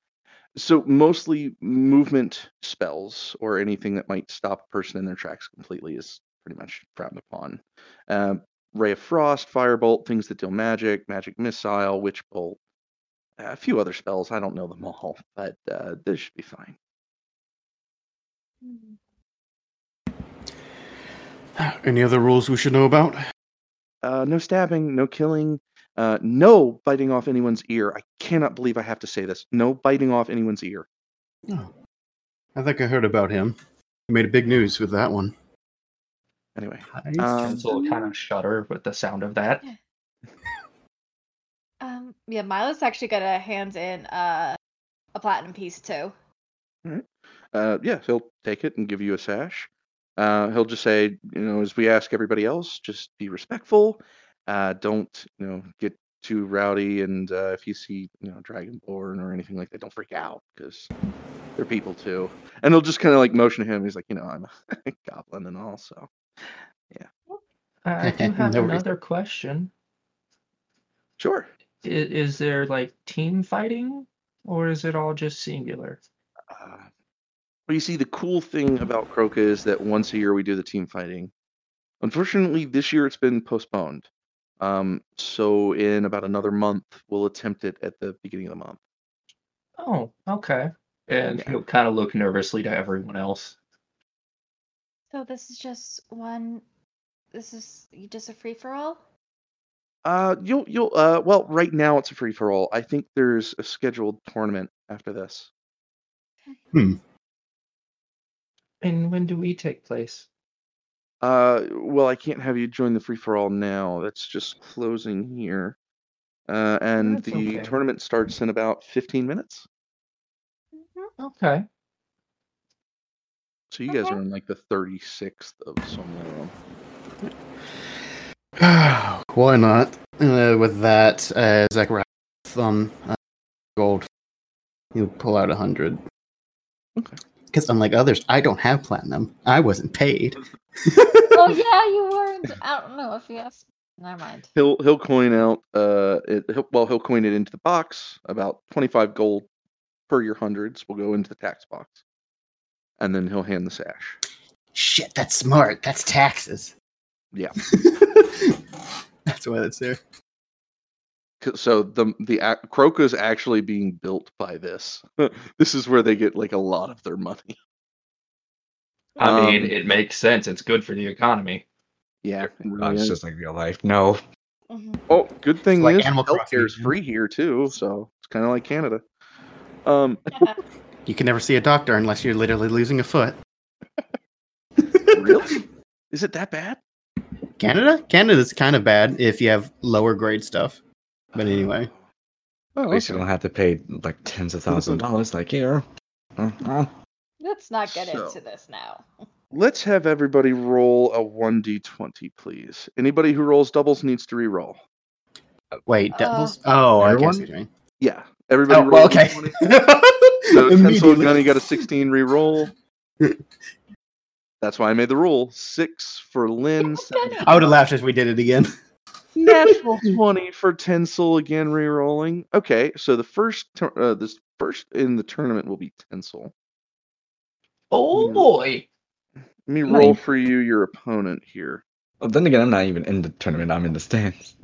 so mostly movement spells or anything that might stop a person in their tracks completely is pretty much frowned upon. Um, Ray of Frost, Firebolt, things that deal magic, Magic Missile, Witch Bolt, a few other spells. I don't know them all, but uh, this should be fine. Any other rules we should know about? Uh, no stabbing, no killing, uh, no biting off anyone's ear. I cannot believe I have to say this. No biting off anyone's ear. Oh, I think I heard about him. He made a big news with that one. Anyway, Nice. Um, Tencel will kind of shudder with the sound of that. Yeah. Um, yeah, Milo's actually gonna hand in uh, a platinum piece too. uh, yeah, he'll take it and give you a sash. Uh, he'll just say, you know, as we ask everybody else, just be respectful. Uh, don't, you know, get too rowdy. And uh, if you see, you know, Dragonborn or anything like that, don't freak out because they're people too. And he'll just kind of like motion him. He's like, you know, I'm a goblin and all. So I I do have No another question. sure. Is, is there like team fighting, or is it all just singular? Uh, well, you see, the cool thing about Croca is that once a year we do the team fighting. Unfortunately, this year it's been postponed. Um, so in about another month, we'll attempt it at the beginning of the month. Oh, okay. And Yeah. he'll kind of look nervously to everyone else. So this is just one. This is just a free for all. Uh, you'll you'll uh, well, right now it's a free for all. I think there's a scheduled tournament after this. Hmm. And when do we take place? Uh, well, I can't have you join the free for all now. That's just closing here. Uh, and That's the okay. tournament starts in about 15 minutes. Okay. So you guys Okay. are in like the 36th of somewhere. Why not? Uh, with that, uh, Zachariah thumb uh, gold. He'll pull out a hundred. Okay. Because unlike others, I don't have platinum. I wasn't paid. oh yeah, you weren't. I don't know if you asked. Never mind. He'll he'll coin out uh it, he'll, well he'll coin it into the box about 25 gold per your hundreds will go into the tax box. And then he'll hand the sash. Shit, that's smart. That's taxes. Yeah. That's why that's there. 'Cause- So the the ac- Croca is actually being built by this. this is where they get like a lot of their money. I mean, Um, it makes sense. It's good for the economy. Yeah, it really it's is. just like real life. No. Mhm. Oh, good thing like is Animal healthcare is free here too, so it's kind of like Canada. Um, You can never see a doctor unless you're literally losing a foot. really? Is it that bad? Canada? Canada's kind of bad if you have lower grade stuff. But anyway. Oh, At least you don't have to pay like tens of thousands of dollars like here. Uh-uh. Let's not get So- into this now. Let's have everybody roll a one d twenty, please. Anybody who rolls doubles needs to re-roll. Wait, Uh, oh, I everyone? guess you're. Yeah, everybody. Oh, roll well, okay. D20. So Tencel Immediately. Gunny got a 16 re-roll. That's why I made the rule. Six for Lynn. seven I would have laughed if we did it again. Natural 20 for Tencel again re-rolling. Okay, so the first tur- uh, this first in the tournament will be Tencel. Oh Hmm. boy. Let me roll for you your opponent here. Well, then again, I'm not even in the tournament. I'm in the stands.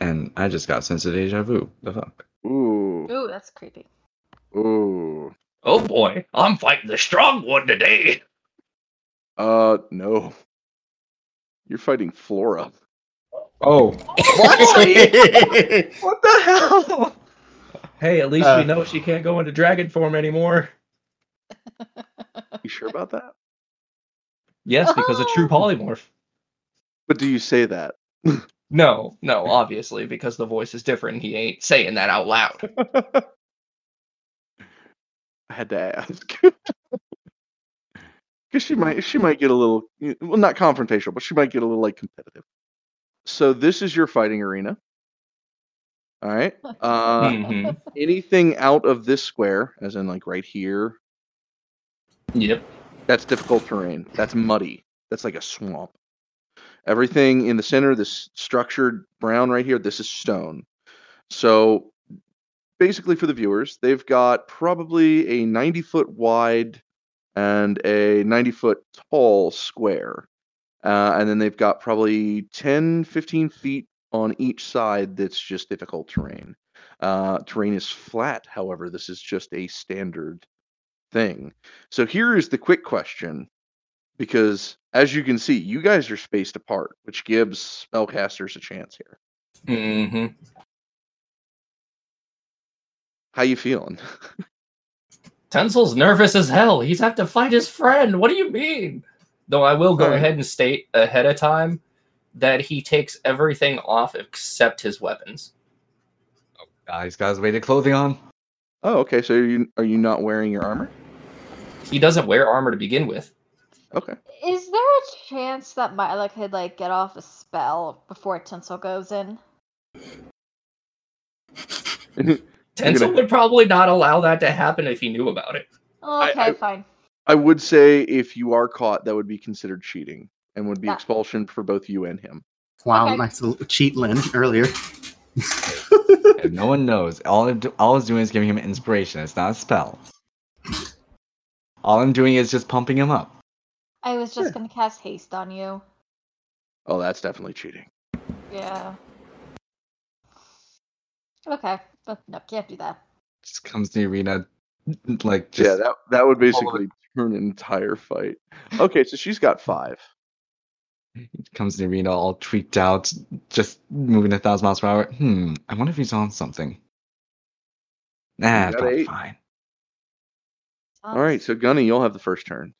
And I just got sense of deja vu. The fuck? Ooh. Ooh, that's creepy. Ooh. Oh boy. I'm fighting the strong one today. Uh no. You're fighting Flora. Oh, What? What the hell? Hey, at least Uh, we know she can't go into dragon form anymore. You sure about that? Yes, because a true polymorph. But do you say that? No, no, obviously, because the voice is different. He ain't saying that out loud. I had to ask. Because she might, she might get a little, well, not confrontational, but she might get a little like competitive. So this is your fighting arena. All right. Uh, Mhm. anything out of this square, as in like right here, Yep. that's difficult terrain. That's muddy. That's like a swamp. Everything in the center, this structured brown right here, this is stone. So basically, for the viewers, they've got probably a 90 foot wide and a 90 foot tall square. Uh, and then they've got probably 10, 15 feet on each side that's just difficult terrain. Uh, terrain is flat, however, this is just a standard thing. So here is the quick question because as you can see, you guys are spaced apart, which gives spellcasters a chance here. hmm How you feeling? Tencel's nervous as hell. He's have to fight his friend. What do you mean? Though I will go Alright. ahead and state ahead of time that he takes everything off except his weapons. uh, he's got his weighted clothing on. Oh, okay. So are you are you not wearing your armor? He doesn't wear armor to begin with. Okay. Is there a chance that Mila could like get off a spell before Tencel goes in? Tencel gonna- would probably not allow that to happen if he knew about it. I- Okay, I- fine. I would say if you are caught, that would be considered cheating and would be Yeah. expulsion for both you and him. Wow, Okay. nice little cheat Lynn earlier. No one knows. All I'm, do- all I'm doing is giving him inspiration. It's not a spell. All I'm doing is just pumping him up. I was just gonna cast haste on you. Oh, that's definitely cheating. Yeah. Okay, but no, can't do that. Just comes to the arena, like yeah, that that would basically turn an entire fight. Okay, so she's got five. comes to the arena all tweaked out, just moving a thousand miles per hour. Hmm. I wonder if he's on something. Nah, You probably eight. fine. All right, so Gunny, you'll have the first turn.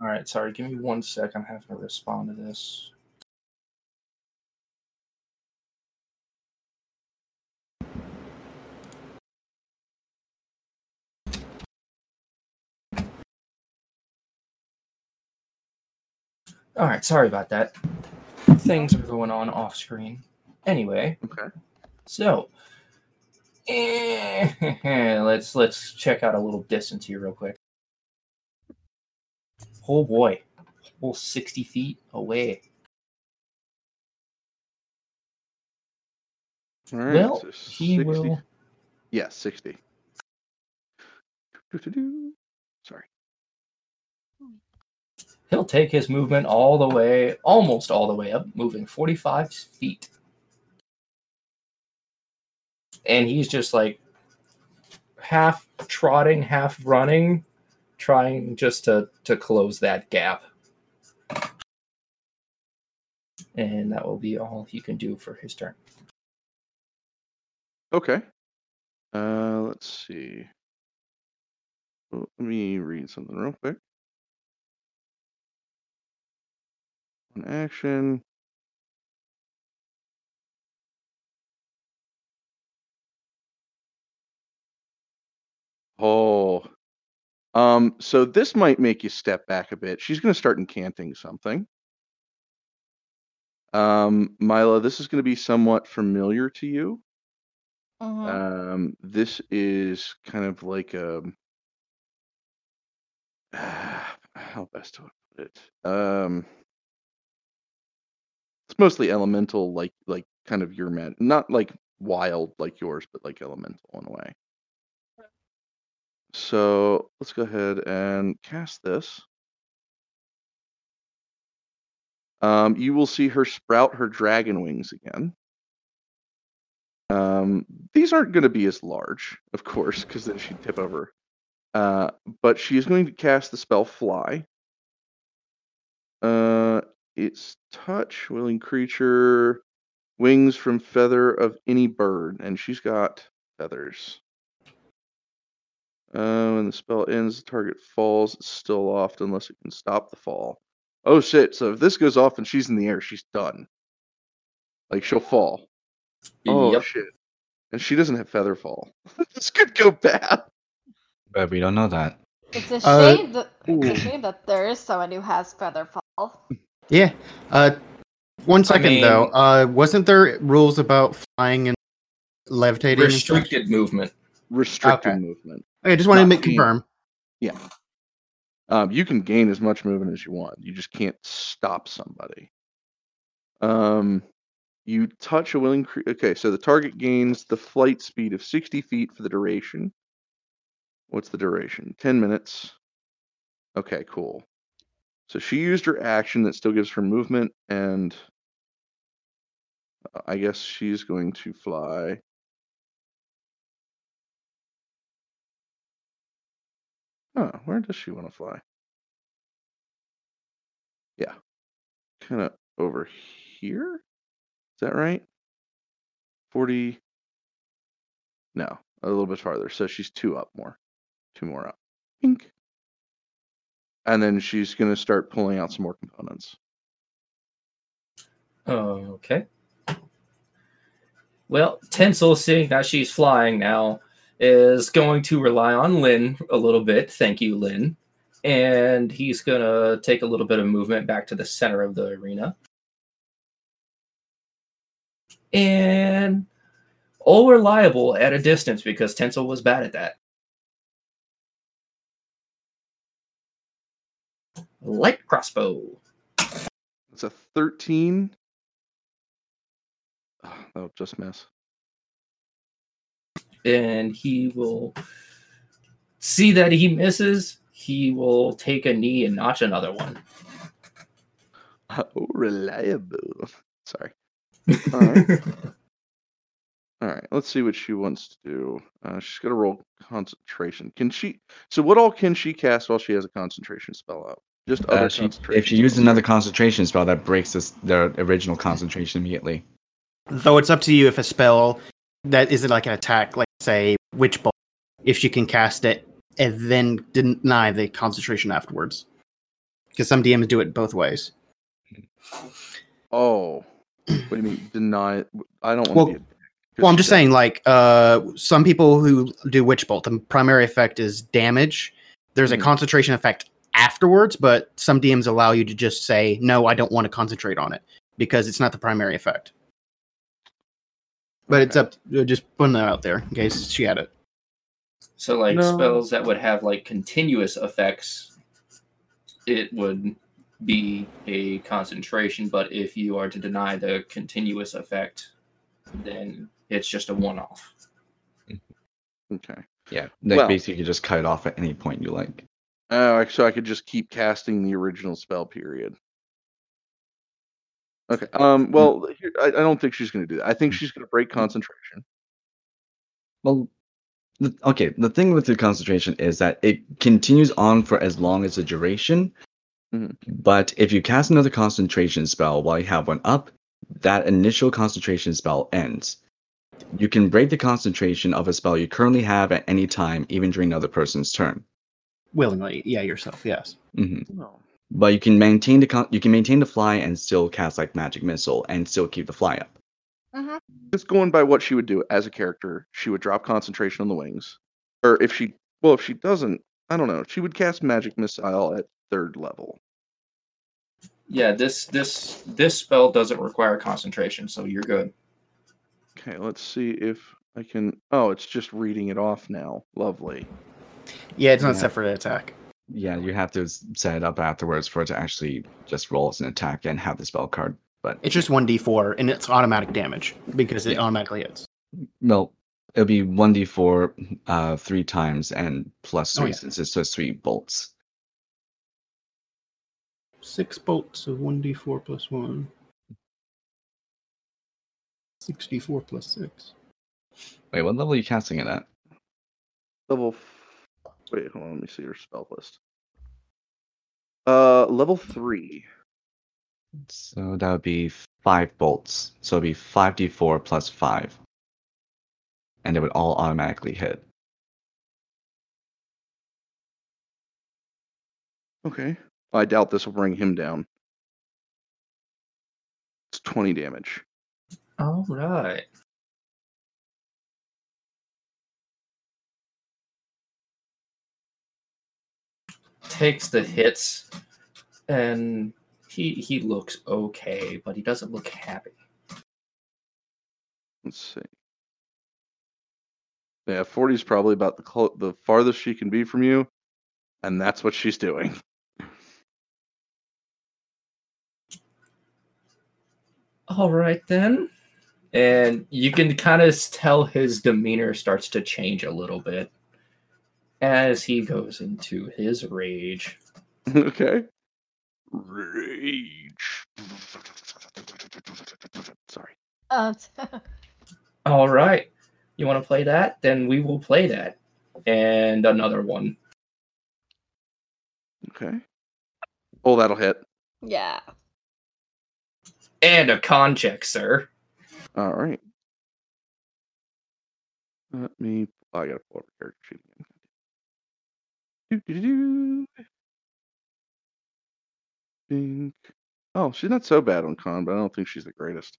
All right, sorry. Give me one sec. I'm having to respond to this. All right, sorry about that. Things are going on off screen. Anyway, Okay. so eh, let's let's check out a little distance here real quick. Oh boy, whole sixty feet away. All right. Well, so he 60 will. Yeah, 60. Doo-doo-doo. Sorry. He'll take his movement all the way, almost all the way up, moving 45 feet. And he's just like half trotting, half running, trying just to to close that gap. And that will be all he can do for his turn. Okay. Uh, let's see. Let me read something real quick. Action. Oh. Um, so this might make you step back a bit. She's going to start incanting something. Um, Mila, this is going to be somewhat familiar to you. Mhm. Um, this is kind of like a how best to put it. Um, it's mostly elemental, like like kind of your man, not like wild like yours, but like elemental in a way. So let's go ahead and cast this. Um, you will see her sprout her dragon wings again. Um, these aren't going to be as large, of course, because then she'd tip over. Uh, but she is going to cast the spell Fly. Uh, it's touch, willing creature, wings from feather of any bird, and she's got feathers. Uh, when the spell ends, the target falls. It's still off unless it can stop the fall. Oh shit! So if this goes off and she's in the air, she's done. Like she'll fall. Oh Yep. shit! And she doesn't have feather fall. this could go bad. But we don't know that. It's a Uh, shame that it's a shame that there is someone who has feather fall. Yeah. Uh, one second though. mean- Uh, wasn't there rules about flying and levitating? and? Restricted movement. Restricted Okay. movement. Okay, just wanted to make being- confirm. Yeah. Um, you can gain as much movement as you want. You just can't stop somebody. Um, you touch a willing. Cre- okay, so the target gains the flight speed of 60 feet for the duration. What's the duration? 10 minutes. Okay, cool. So she used her action that still gives her movement, and uh, I guess she's going to fly. Huh, where does she want to fly? Yeah. Kind of over here? Is that right? 40. No, a little bit farther. So she's two up more. Two more up. Pink. And then she's going to start pulling out some more components. Okay. Well, Tencel, seeing that she's flying now, is going to rely on Lynn a little bit. Thank you, Lynn. And he's going to take a little bit of movement back to the center of the arena. And all reliable at a distance because Tencel was bad at that. Light crossbow. It's a 13. Oh, that'll just miss. and he will see that he misses. He will take a knee and notch another one. Oh, reliable. Sorry. All right. All right, let's see what she wants to do. Uh, she's to roll concentration. Can she? So, what all can she cast while she has a concentration spell out? Just other Uh, she, concentration. if you use another concentration spell, that breaks this, the original concentration immediately. Though it's up to you if a spell that isn't like an attack, like say Witch Bolt, if she can cast it and then deny the concentration afterwards. Because some DMs do it both ways. Oh, what do you mean deny? I don't want Well- to be. Well, I'm just saying, like, uh, some people who do Witch Bolt, the primary effect is damage. There's a Mhm. concentration effect afterwards, but some DMs allow you to just say, no, I don't want to concentrate on it because it's not the primary effect. But it's up, to, just putting that out there in case she had it. So, like No. spells that would have like continuous effects, it would be a concentration. But if you are to deny the continuous effect, then it's just a one-off. Mm-hmm. Okay. Yeah, like Well- basically you just cut it off at any point you like. Oh, so I could just keep casting the original spell. Period. Okay. Um. Well, here, I, I don't think she's going to do that. I think she's going to break concentration. Well, the, okay. The thing with the concentration is that it continues on for as long as the duration. Mhm. But if you cast another concentration spell while you have one up, that initial concentration spell ends. You can break the concentration of a spell you currently have at any time, even during another person's turn. Willingly, yeah, yourself, yes. hmm No. But you can maintain the con- you can maintain the fly and still cast like magic missile and still keep the fly up. Mm-hmm. Just going by what she would do as a character, she would drop concentration on the wings, or if she, well, if she doesn't, I don't know. She would cast magic missile at third level. Yeah, this this this spell doesn't require concentration, so you're good. Okay, let's see if I can. Oh, it's just reading it off now. Lovely. Yeah, it's not Yeah. set for the attack. Yeah, you have to set it up afterwards for it to actually just roll as an attack and have the spell card. But It's just 1d4 and it's automatic damage because it Yeah. automatically hits. no, it'll be one d four uh three times and plus Oh, three yeah. since it's just three bolts. Six bolts of 1d4 plus 1. 64 plus 6. Wait, what level are you casting it at? Level. F- Wait, hold on. Let me see your spell list. Uh, level three. So that would be five bolts. So it'd be five d four plus five, and it would all automatically hit. Okay. I doubt this will bring him down. It's twenty damage. All right. Takes the hits, and he he looks okay, but he doesn't look happy. Let's see. Yeah, 40 is probably about the clo- the farthest she can be from you, and that's what she's doing. All right then. And you can kind of tell his demeanor starts to change a little bit as he goes into his rage. okay. Rage. Sorry. Uh, All right. You want to play that? Then we will play that. And another one. Okay. Oh, that'll hit. yeah. And a con check, sir. All right. Let me. Oh, I gotta pull up her character sheet again. Think. Oh, she's not so bad on con, but I don't think she's the greatest.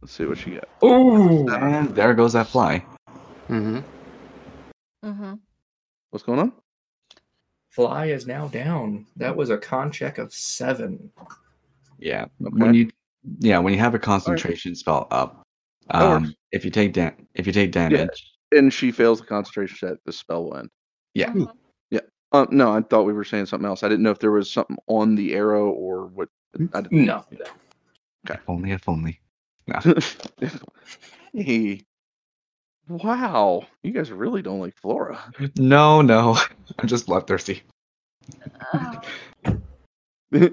Let's see what she got. Oh, And there goes that fly. Mm-hmm. Mm-hmm. What's going on? Fly is now down. That was a con check of seven. Yeah. Okay. When you yeah, when you have a concentration spell up, um, if you take da- if you take damage, And she fails the concentration check, the spell will end. Yeah. Mhm. Um, no, I thought we were saying something else. I didn't know if there was something on the arrow or what. I didn't. No. if only if only. hey. Wow, you guys really don't like Flora. No, no. I'm just bloodthirsty. Oh,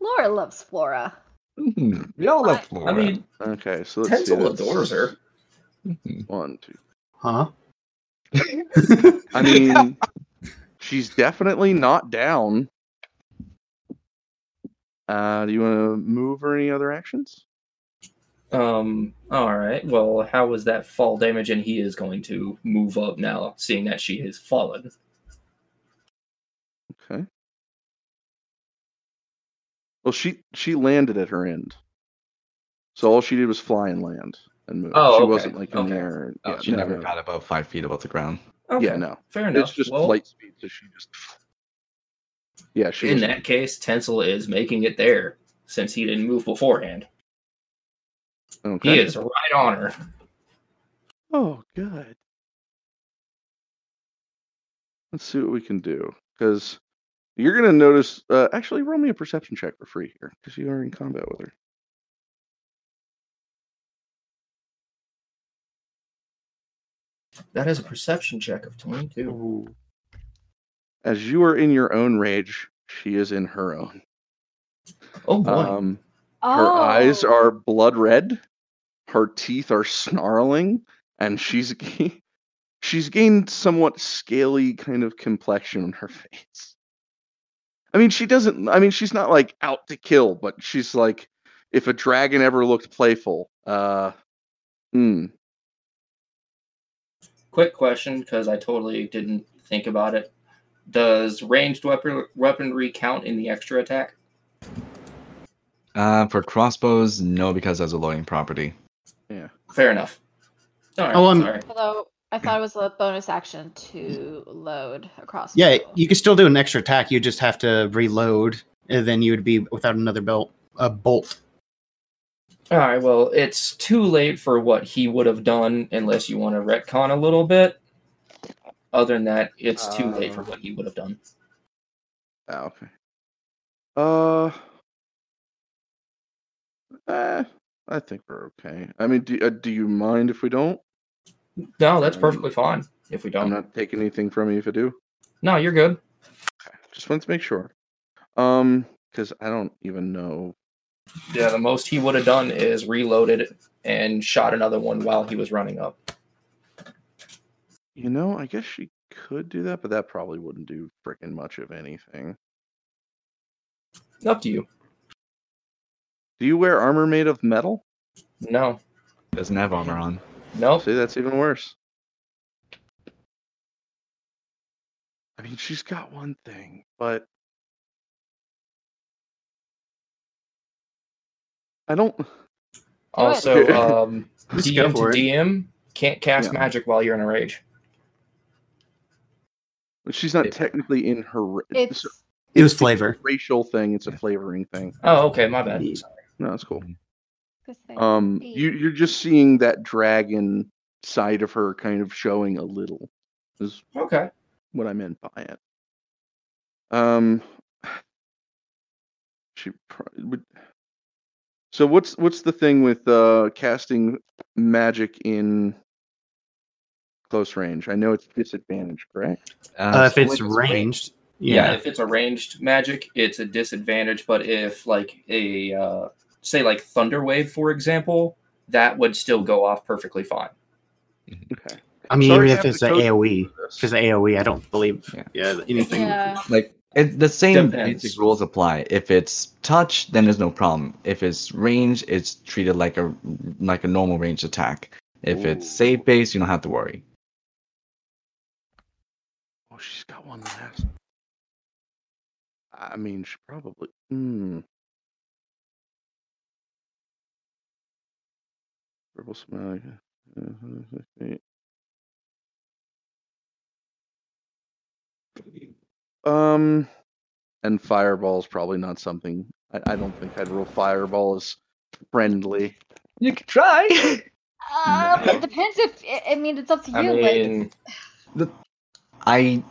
Laura loves Flora. Mhm. We all love Flora. I mean, okay, so let's see. Tencel that's adores her. Mhm. One, two. Huh? I mean, she's definitely not down. Uh, do you want to move or any other actions? Um, all right. Well, how was that fall damage? And he is going to move up now, seeing that she has fallen. Okay. Well, she she landed at her end, so all she did was fly and land and move. Oh, she okay, wasn't like in okay. the air. oh, Yeah, she no, never no. got above five feet above the ground. Okay, Yeah, no. fair enough. It's just well, flight speed, so she just. Yeah, she in was. that case, Tencel is making it there since he didn't move beforehand. Okay. He is right on her. Oh, good. Let's see what we can do. Because you're going to notice. Uh, actually, roll me a perception check for free here, because you are in combat with her. That is a perception check of 22. As you are in your own rage, she is in her own. Oh boy. Um, her eyes Oh. are blood red. Her teeth are snarling, and she's ga- she's gained somewhat scaly kind of complexion on her face. I mean, she doesn't. I mean, she's not like out to kill, but she's like, if a dragon ever looked playful, uh, hmm. Quick question, because I totally didn't think about it. Does ranged weapon weaponry count in the extra attack? Uh, for crossbows, no, because that's a loading property. Yeah. Fair enough. All right. Oh, um, sorry. Although I thought it was a bonus action to load across. Yeah, you can still do an extra attack. You just have to reload, and then you would be without another belt, a bolt. All right. Well, it's too late for what he would have done unless you want to retcon a little bit. Other than that, it's too late for Uh, what he would have done. Ah, okay. Uh, eh, I think we're okay. I mean, do, uh, do you mind if we don't? No, that's um, perfectly fine. If we don't. I'm not taking anything from you if I do. no, you're good. Okay. Just wanted to make sure. Um, because I don't even know. Yeah, the most he would have done is reloaded and shot another one while he was running up. You know, I guess she could do that, but that probably wouldn't do freaking much of anything. Up to you. Do you wear armor made of metal? No, Doesn't have armor on. nope. See, that's even worse. I mean, she's got one thing, but I don't. Also, um, DM to. DM can't cast Yeah. magic while you're in a rage. She's not Yeah. technically in her. ra- It's it's It was a flavor. racial thing. It's a flavoring thing. Oh, okay, my bad. Sorry. No, that's cool. Um, you you're just seeing that dragon side of her kind of showing a little. Is Okay. what I meant by it. Um, she probably would. So what's what's the thing with uh casting magic in close range? I know it's disadvantage, correct? Uh, if so it's when ranged, Yeah. yeah. if it's a ranged magic, it's a disadvantage. But if like a uh, say like thunder wave, for example, that would still go off perfectly fine. Okay. I mean, Sorry even if it's to an AOE, through this. if it's an AOE, I don't believe Yeah. yeah, anything. yeah. Like it, the same Depends. basic rules apply. If it's touch, then there's no problem. If it's range, it's treated like a like a normal range attack. If it's Ooh. save base, you don't have to worry. Oh, she's got one last. I mean, she probably. Hmm. Purple smell. Um, and fireball is probably not something. I, I don't think I'd roll fireball as friendly. You can try. Uh, No. It depends if I I mean it's up to you. I mean, like I.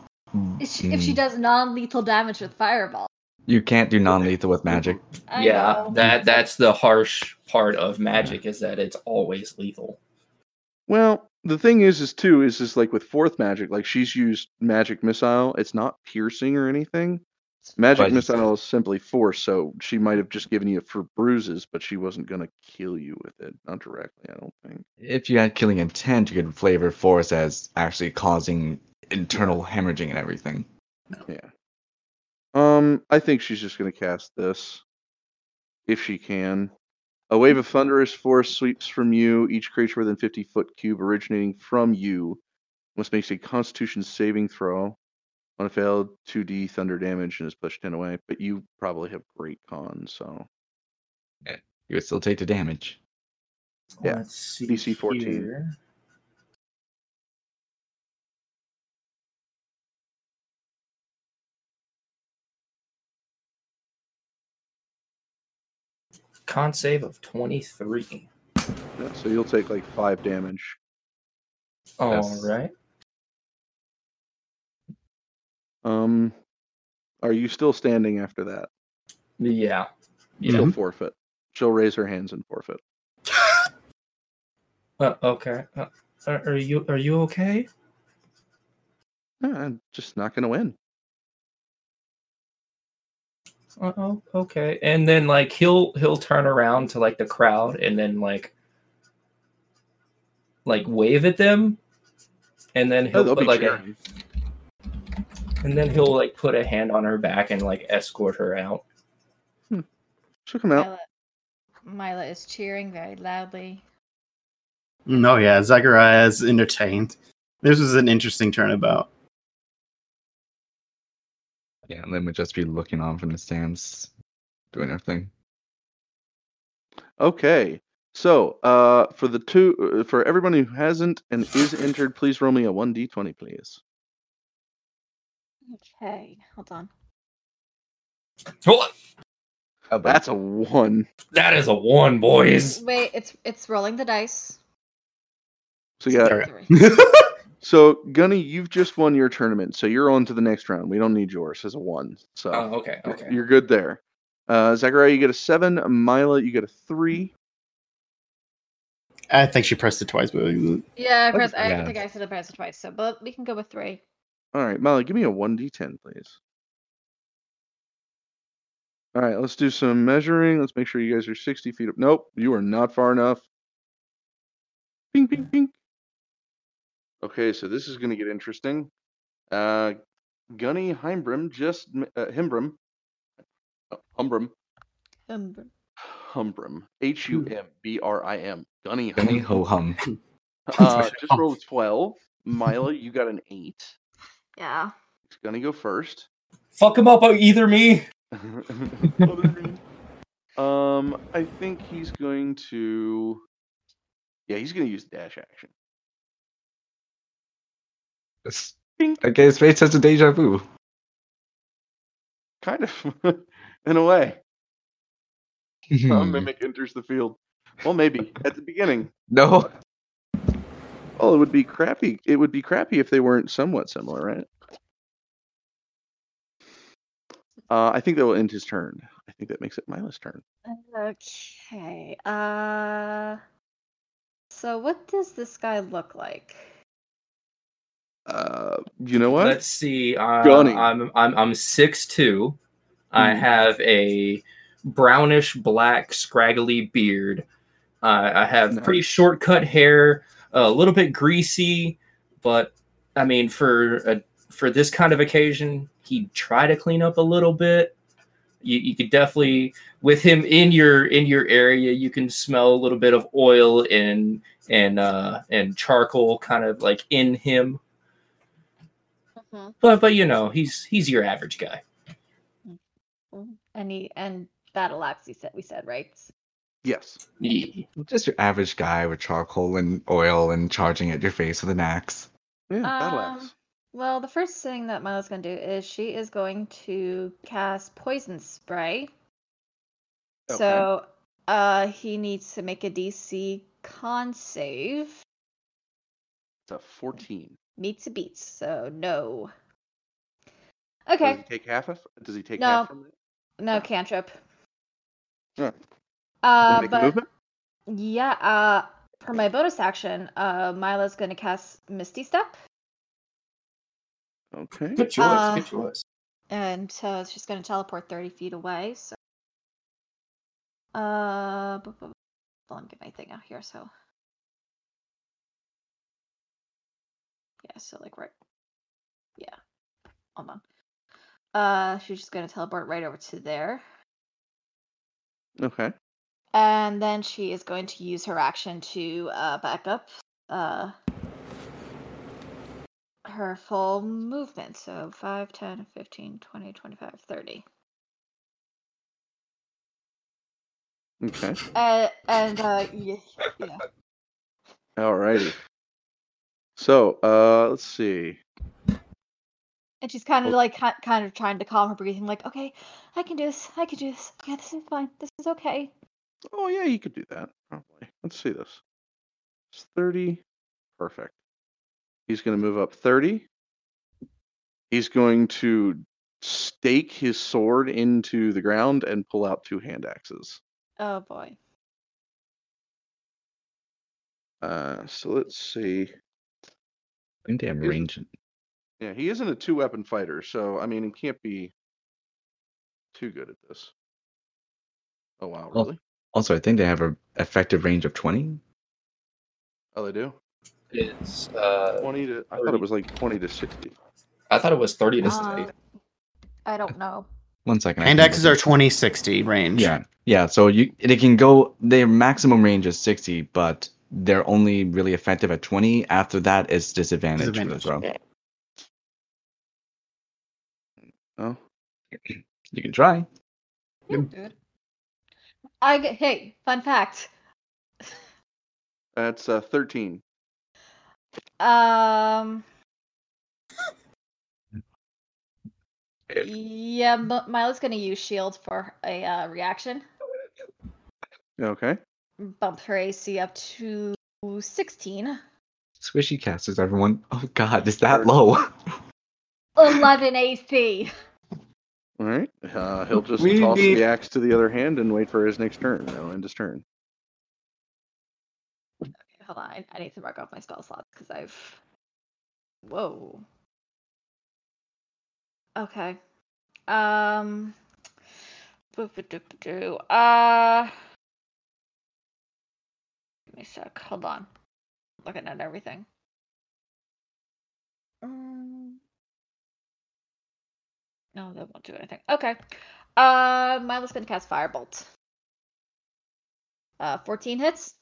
if she, if she mm, does non-lethal damage with fireball. You can't do non-lethal with magic. I yeah, know. that that's the harsh part of magic is that it's always lethal. Well, the thing is, is too, is is like with force magic, like she's used magic missile. It's not piercing or anything. Magic But- missile is simply force, so she might have just given you for bruises, but she wasn't gonna kill you with it, not directly. I don't think. If you had killing intent, you could flavor force as actually causing internal hemorrhaging and everything. Yeah. Um, I think she's just gonna cast this, if she can. A wave of thunderous force sweeps from you. Each creature within 50 foot cube originating from you must make a Constitution saving throw. On a failed, 2d thunder damage and is pushed 10 away. But you probably have great con, so You would still take the damage. Oh, yeah, Let's see DC 14. here. Con save of 23. yeah, so you'll take like five damage. All Yes. right. Um, are you still standing after that? Yeah. Yeah. She'll forfeit. She'll raise her hands and forfeit. Uh, okay. Uh, are, are you are you okay? "Eh, I'm just not gonna win. Oh, okay. And then like he'll he'll turn around to like the crowd and then like like wave at them, and then Oh, he'll they'll put be like a, and then he'll like put a hand on her back and like escort her out. Hmm. Check him out. Mila, Mila is cheering very loudly. No, yeah, Zachariah is entertained. This was an interesting turnabout. Yeah, and then we'd just be looking on from the stands, doing our thing. Okay. So, uh, for the two, uh, for everyone who hasn't and is entered, please roll me a one d20, please. Okay, hold on. Oh, Oh, That's a one. that is a one, boys. Wait, it's it's rolling the dice. So yeah. Okay. Three. So Gunny, you've just won your tournament, so you're on to the next round. We don't need yours as a one. So Oh, okay, okay. you're good there. Uh, Zachariah, you get a seven. Mila, you get a three. I think she pressed it twice, but Yeah, I, pressed, I Yeah. think I said I pressed it twice, so but we can go with three. All right, Mila, give me a one d10, please. All right, let's do some measuring. Let's make sure you guys are 60 feet up. Nope, you are not far enough. Ping, ping, ping. Okay, so this is going to get interesting. Uh, Gunny Heimbrim just m- uh, Himbrim, uh, Humbrim, Um, Humbrim, H U M B R I M. Gunny Gunny Humbrim. ho hum. Uh, just rolled 12. Mila, you got an eight. yeah. It's gonna go first. Fuck him up, either me. um, I think he's going to. Yeah, he's going to use the dash action. It's- Okay, Space has a deja vu. Kind of, in a way. A Hmm. mimic enters the field. Well, maybe at the beginning. no. Oh, it would be crappy. It would be crappy if they weren't somewhat similar, right? Uh, I think that will end his turn. I think that makes it Mila's turn. Okay. Uh. So what does this guy look like? Uh, you know what? Let's see. Uh, Gunny. I'm I'm I'm six two. I Hmm. have a brownish black scraggly beard. Uh, I have pretty short cut hair, a little bit greasy, but I mean for a, for this kind of occasion, he'd try to clean up a little bit. You, you could definitely with him in your in your area, you can smell a little bit of oil and and uh, and charcoal kind of like in him. But but you know he's he's your average guy. And he and battle axe. He said we said right. Yes. Yeah. Just your average guy with charcoal and oil and charging at your face with an axe. Yeah, battle Um, axe. Well, the first thing that Mila's gonna do is she is going to cast poison spray. Okay. So, uh, he needs to make a DC con save. It's a 14. Meets a beats, so no. Does Okay, he take half of? Does he take No. half from it? no cantrip. Alright. Uh, make a but movement? yeah, uh, for my bonus action, uh, Mila's gonna cast Misty Step, Okay. Good choice. Uh, good choice. and so she's gonna teleport thirty feet away. So, uh, let me get my thing out here. So, yeah, so like right, yeah, hold on. Uh, she's just gonna teleport right over to there. Okay. And then she is going to use her action to uh, back up uh, her full movement. So 5, 10, 15, 20, 25, 30. Okay. Uh, and uh, yeah, yeah. Alrighty. So, uh, let's see. And she's kind of Oh. like kind of trying to calm her breathing, like, okay, I can do this. I can do this. Okay, this is fine. This is okay. Oh yeah, you could do that. Probably. Let's see this. It's 30. Perfect. He's going to move up 30. He's going to stake his sword into the ground and pull out two hand axes. Oh boy. Uh, so let's see. I think they have range. Yeah, he isn't a two weapon fighter, so I mean, he can't be. too good at this. Oh wow, really? Also, I think they have a effective range of 20. Oh, they do. It's uh, Twenty to. I thought it was like twenty to sixty. I thought it was thirty to Uh, sixty. I don't know. One second. I Hand can axes are at- 20 60 range. Yeah, yeah. So you it can go. Their maximum range is 60, but they're only really effective at 20. After that, it's disadvantage for the Disadvantage. throw. Oh, You can try. Yeah, dude. I g- hey, fun fact. that's uh, thirteen. Um. Yeah, M- Mila's gonna use shield for a uh, reaction. Okay. Bump her AC up to sixteen. Squishy casters, everyone. Oh God, is that low? 11 AC. All right. Uh, he'll just We toss need- the axe to the other hand and wait for his next turn. That'll end his turn. Okay, hold on. I, I need to mark off my spell slots because I've. Whoa. Okay. Um. boo-ba-doo-ba-doo. Uh. Give me a sec. Hold on. Looking at everything. Mm. No, that won't do anything. Okay. Uh, Mila's gonna cast Firebolt. Uh, 14 hits.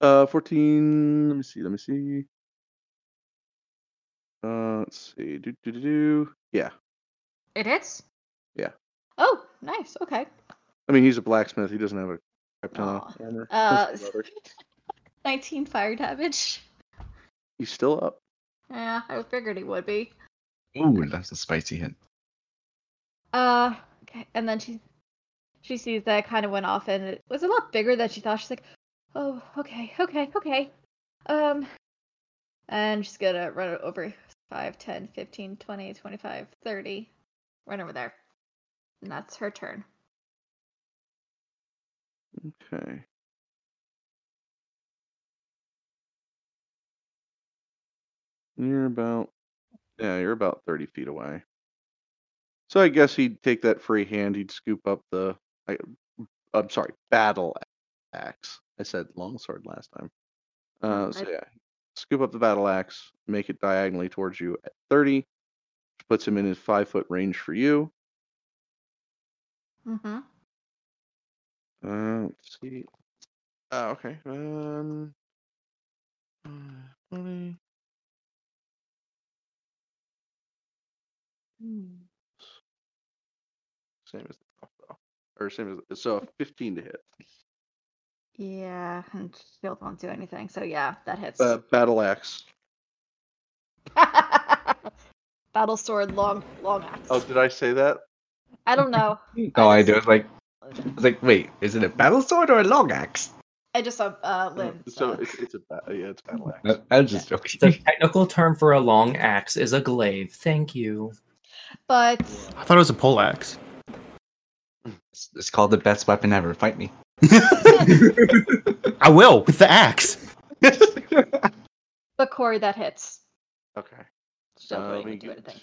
Uh, fourteen. Let me see. Let me see. Uh, let's see. Do do do do. Yeah. It hits? Yeah. Oh, nice. Okay. I mean, he's a blacksmith. He doesn't have a crap ton armor. Uh, That's the other- 19 fire damage. He's still up. Yeah, I figured he would be. Ooh, that's a spicy hit. Uh, okay. And then she she sees that it kind of went off and it was a lot bigger than she thought. She's like, oh, okay, okay, okay. Um, and she's gonna run it over 5, 10, 15, 20, 25, 30. Run over there. And that's her turn. Okay. You're about, yeah, you're about 30 feet away. So I guess he'd take that free hand. He'd scoop up the, I, I'm sorry, battle axe. I said longsword last time. Uh, Oh, so I- yeah, scoop up the battle axe, make it diagonally towards you at 30, which puts him in his five foot range for you. Mm-hmm. Uh, let's see. Oh, okay. Um, uh, 20. Same as the crossbow. Or same as so 15 to hit. Yeah, and shield won't do anything. So yeah, that hits. Uh, battle axe. Battle sword, long, long axe. Oh, did I say that? I don't know. No, I just- do. It's like, it's like, wait, is it a battle sword or a long axe? I just saw uh, Uh, Lynn. so So. it's, it's a ba- yeah, it's battle axe. I, I was just The joking. technical term for a long axe is a glaive. Thank you. But I thought it was a pole axe. It's, it's called the best weapon ever. Fight me. I will with the axe. but Corey, that hits. Okay. So Uh, won't let me even do get-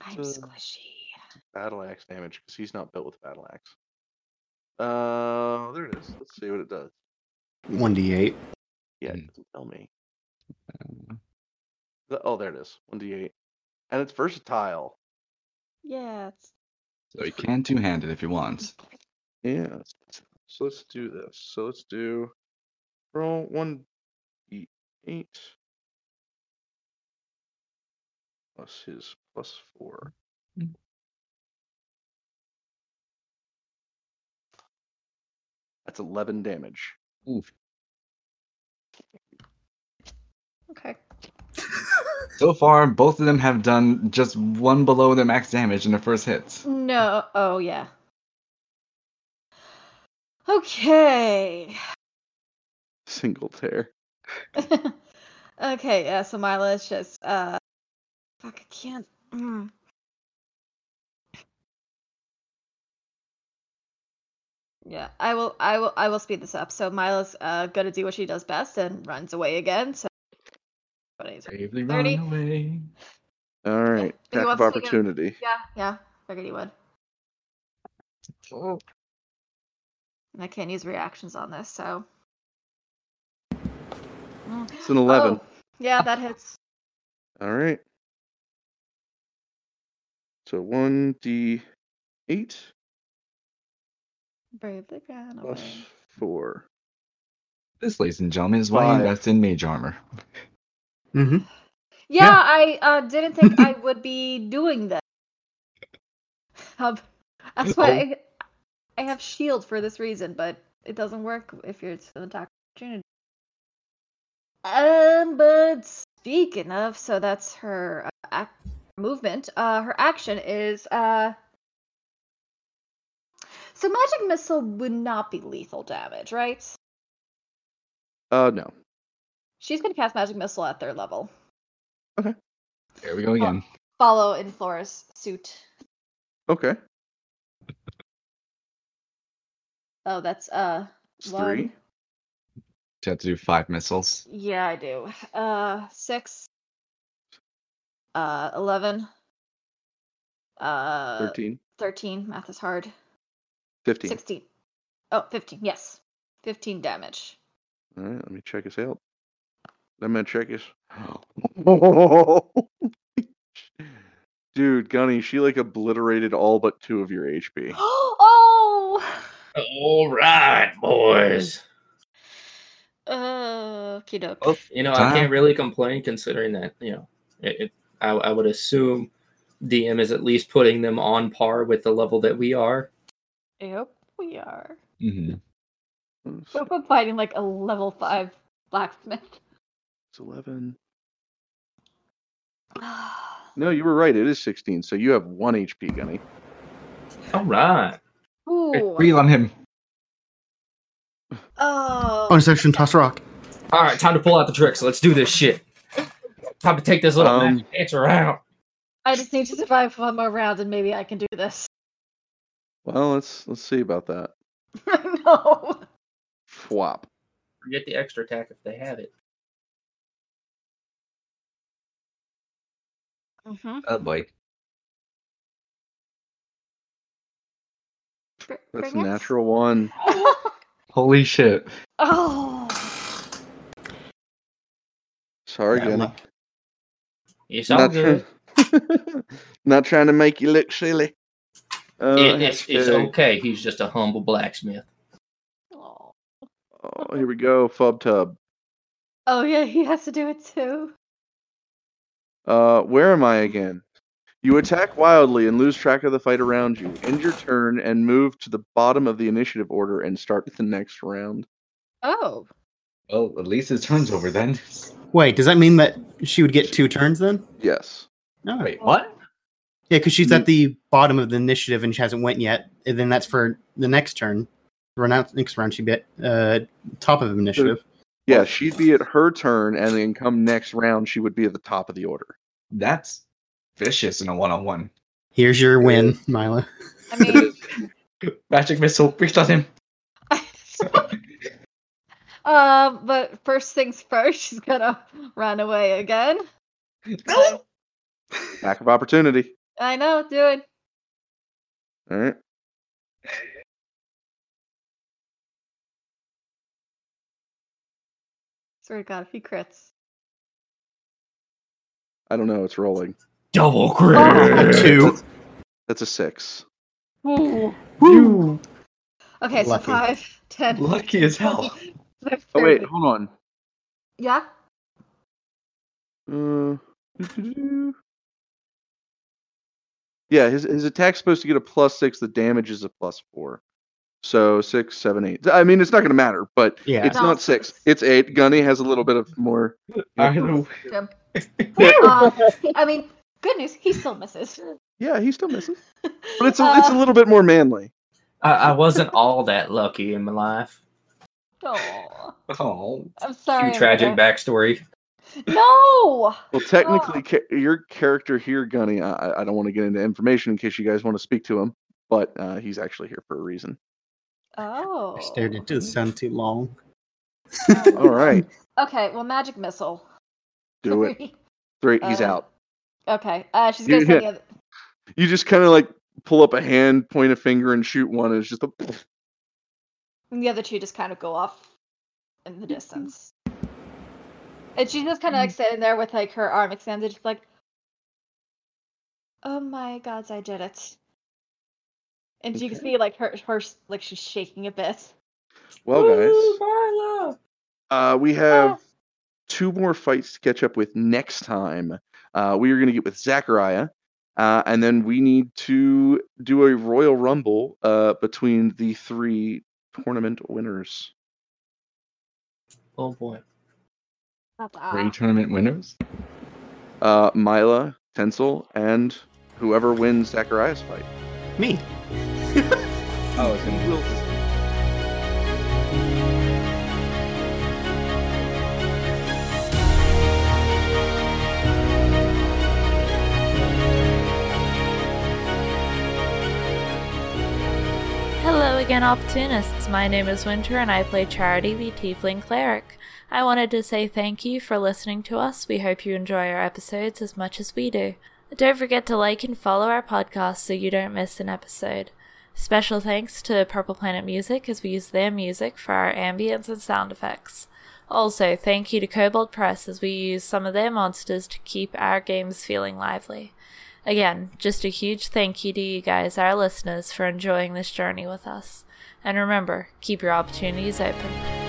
I'm Uh, squishy. Battle axe damage because he's not built with battle axe. Uh, there it is. Let's see what it does. 1d8. Yeah, Hmm. it doesn't tell me. The- Oh, there it is. 1d8. And it's versatile. Yeah. It's... So he can two hand it if he wants. Yeah. So let's do this. So let's do roll one d8 plus his plus four. Mm. That's 11 damage. Oof. Okay. So far, both of them have done just one below their max damage in their first hits. No. Oh yeah. Okay. Single tear. okay. Yeah. So Mila is just uh. Fuck. I can't. Mm. Yeah, I will. I will. I will speed this up. So Mila's uh gonna do what she does best and runs away again. So What is it? Bravely 30. run away. All right. Who Attack of take opportunity. Yeah, yeah. Figured he would. And I can't use reactions on this, so. Mm. It's an 11. Oh, yeah, that hits. All right. So 1d8 Bravely ran plus away. 4. This, ladies and gentlemen, is why Five. you invest in mage armor. hmm Yeah, Yeah. I uh, didn't think I would be doing that. Um, that's why I, I have shield for this reason, but it doesn't work if you're it's an attack opportunity. Um, but speaking of, so that's her uh, ac- movement. Uh, her action is uh. So magic missile would not be lethal damage, right? Uh, no. She's gonna cast magic missile at third level. Okay. There we go again. Follow in Flora's suit. Okay. Oh, that's uh It's one. 3. You have to do five missiles. Yeah, I do. Uh, six. Uh, eleven. Uh, 13. thirteen. Math is hard. 15. Sixteen. Oh, 15. Yes, fifteen damage. All right, let me check his out. Let me check his. Dude, Gunny, she like obliterated all but two of your HP. oh. All right, boys. Uh, doke. Oh, You know, I can't really complain considering that, you know, it, it, I, I would assume DM is at least putting them on par with the level that we are. Yep, we are. hmm We're we're fighting like a level five blacksmith. It's 11. No, you were right. It is 16. So you have one HP, Gunny. All right. Ooh. Breathe on him. Oh. Bonus action, toss rock. All right, time to pull out the tricks. Let's do this shit. Time to take this little Um, magic answer out. I just need to survive one more round, and maybe I can do this. Well, let's let's see about that. no. Fwop. Forget the extra attack if they have it. Mm-hmm. Oh boy. That's a natural one. Holy shit. oh. Sorry, Yeah, Gunny. Well, It's all Not, good. try- not trying to make you look silly. Uh, It- it's, it's okay. He's just a humble blacksmith. Oh. Oh, here we go. Fub tub. Oh yeah, he has to do it too. Uh, where am I again? You attack wildly and lose track of the fight around you. End your turn and move to the bottom of the initiative order and start the next round. Oh. Well, at least his turn's over then. Wait, does that mean that she would get two turns then? Yes. No. Wait, what? Yeah, because she's at the bottom of the initiative and she hasn't went yet. And then that's for the next turn. Run out next round, she'd be at uh, top of initiative. Yeah, she'd be at her turn, and then come next round, she would be at the top of the order. That's vicious in a one-on-one. Here's your win, Mila. I mean, Magic missile, breathe on him. um, but first things first, she's gonna run away again. No! Back of opportunity. I know, do it. All right. Swear to God, if he crits. I don't know. It's rolling. Double Oh. crit. Two. That's a six. Ooh. Woo! Okay, so Lucky. five, ten. Lucky as hell. Oh wait, hold on. Yeah. Uh, yeah, his his attack's supposed to get a plus six. The damage is a plus four. So six, seven, eight. I mean, it's not going to matter, but Yeah. it's No, not six. It's eight. Gunny has a little bit of more. I know. Jim. Uh, I mean, good news, he still misses. Yeah, he still misses, but it's a, it's a Uh, little bit more manly. I, I wasn't all that lucky in my life. Aw, Oh. I'm sorry. Few tragic Amanda. backstory. No. Well, technically, ca- your character here, Gunny, I, I- I don't want to get into information in case you guys want to speak to him, but uh, he's actually here for a reason. Oh. I stared into the sun too long. All right. Okay, well, magic missile. Do it. Three. Three. He's Uh, out. Okay. Uh, she's gonna say Yeah. the other. You just kind of like pull up a hand, point a finger, and shoot one. And it's just a. And the other two just kind of go off in the distance. And she's just kind of like sitting there with like her arm extended, just like, "Oh my gods, I did it!" And you can see like her, her like she's shaking a bit. Well, Woo, guys, Marla! uh, we have two more fights to catch up with next time. Uh, we are going to get with Zachariah, uh, and then we need to do a Royal Rumble uh, between the three tournament winners. Oh boy. Three tournament winners. Uh, Mila, Tencel, and whoever wins Zachariah's fight. Me. Oh, it's in Hello again, opportunists. My name is Winter and I play Charity, the Tiefling Cleric. I wanted to say thank you for listening to us. We hope you enjoy our episodes as much as we do. Don't forget to like and follow our podcast so you don't miss an episode. Special thanks to Purple Planet Music as we use their music for our ambience and sound effects. Also, thank you to Kobold Press as we use some of their monsters to keep our games feeling lively. Again, just a huge thank you to you guys, our listeners, for enjoying this journey with us. And remember, keep your opportunities open.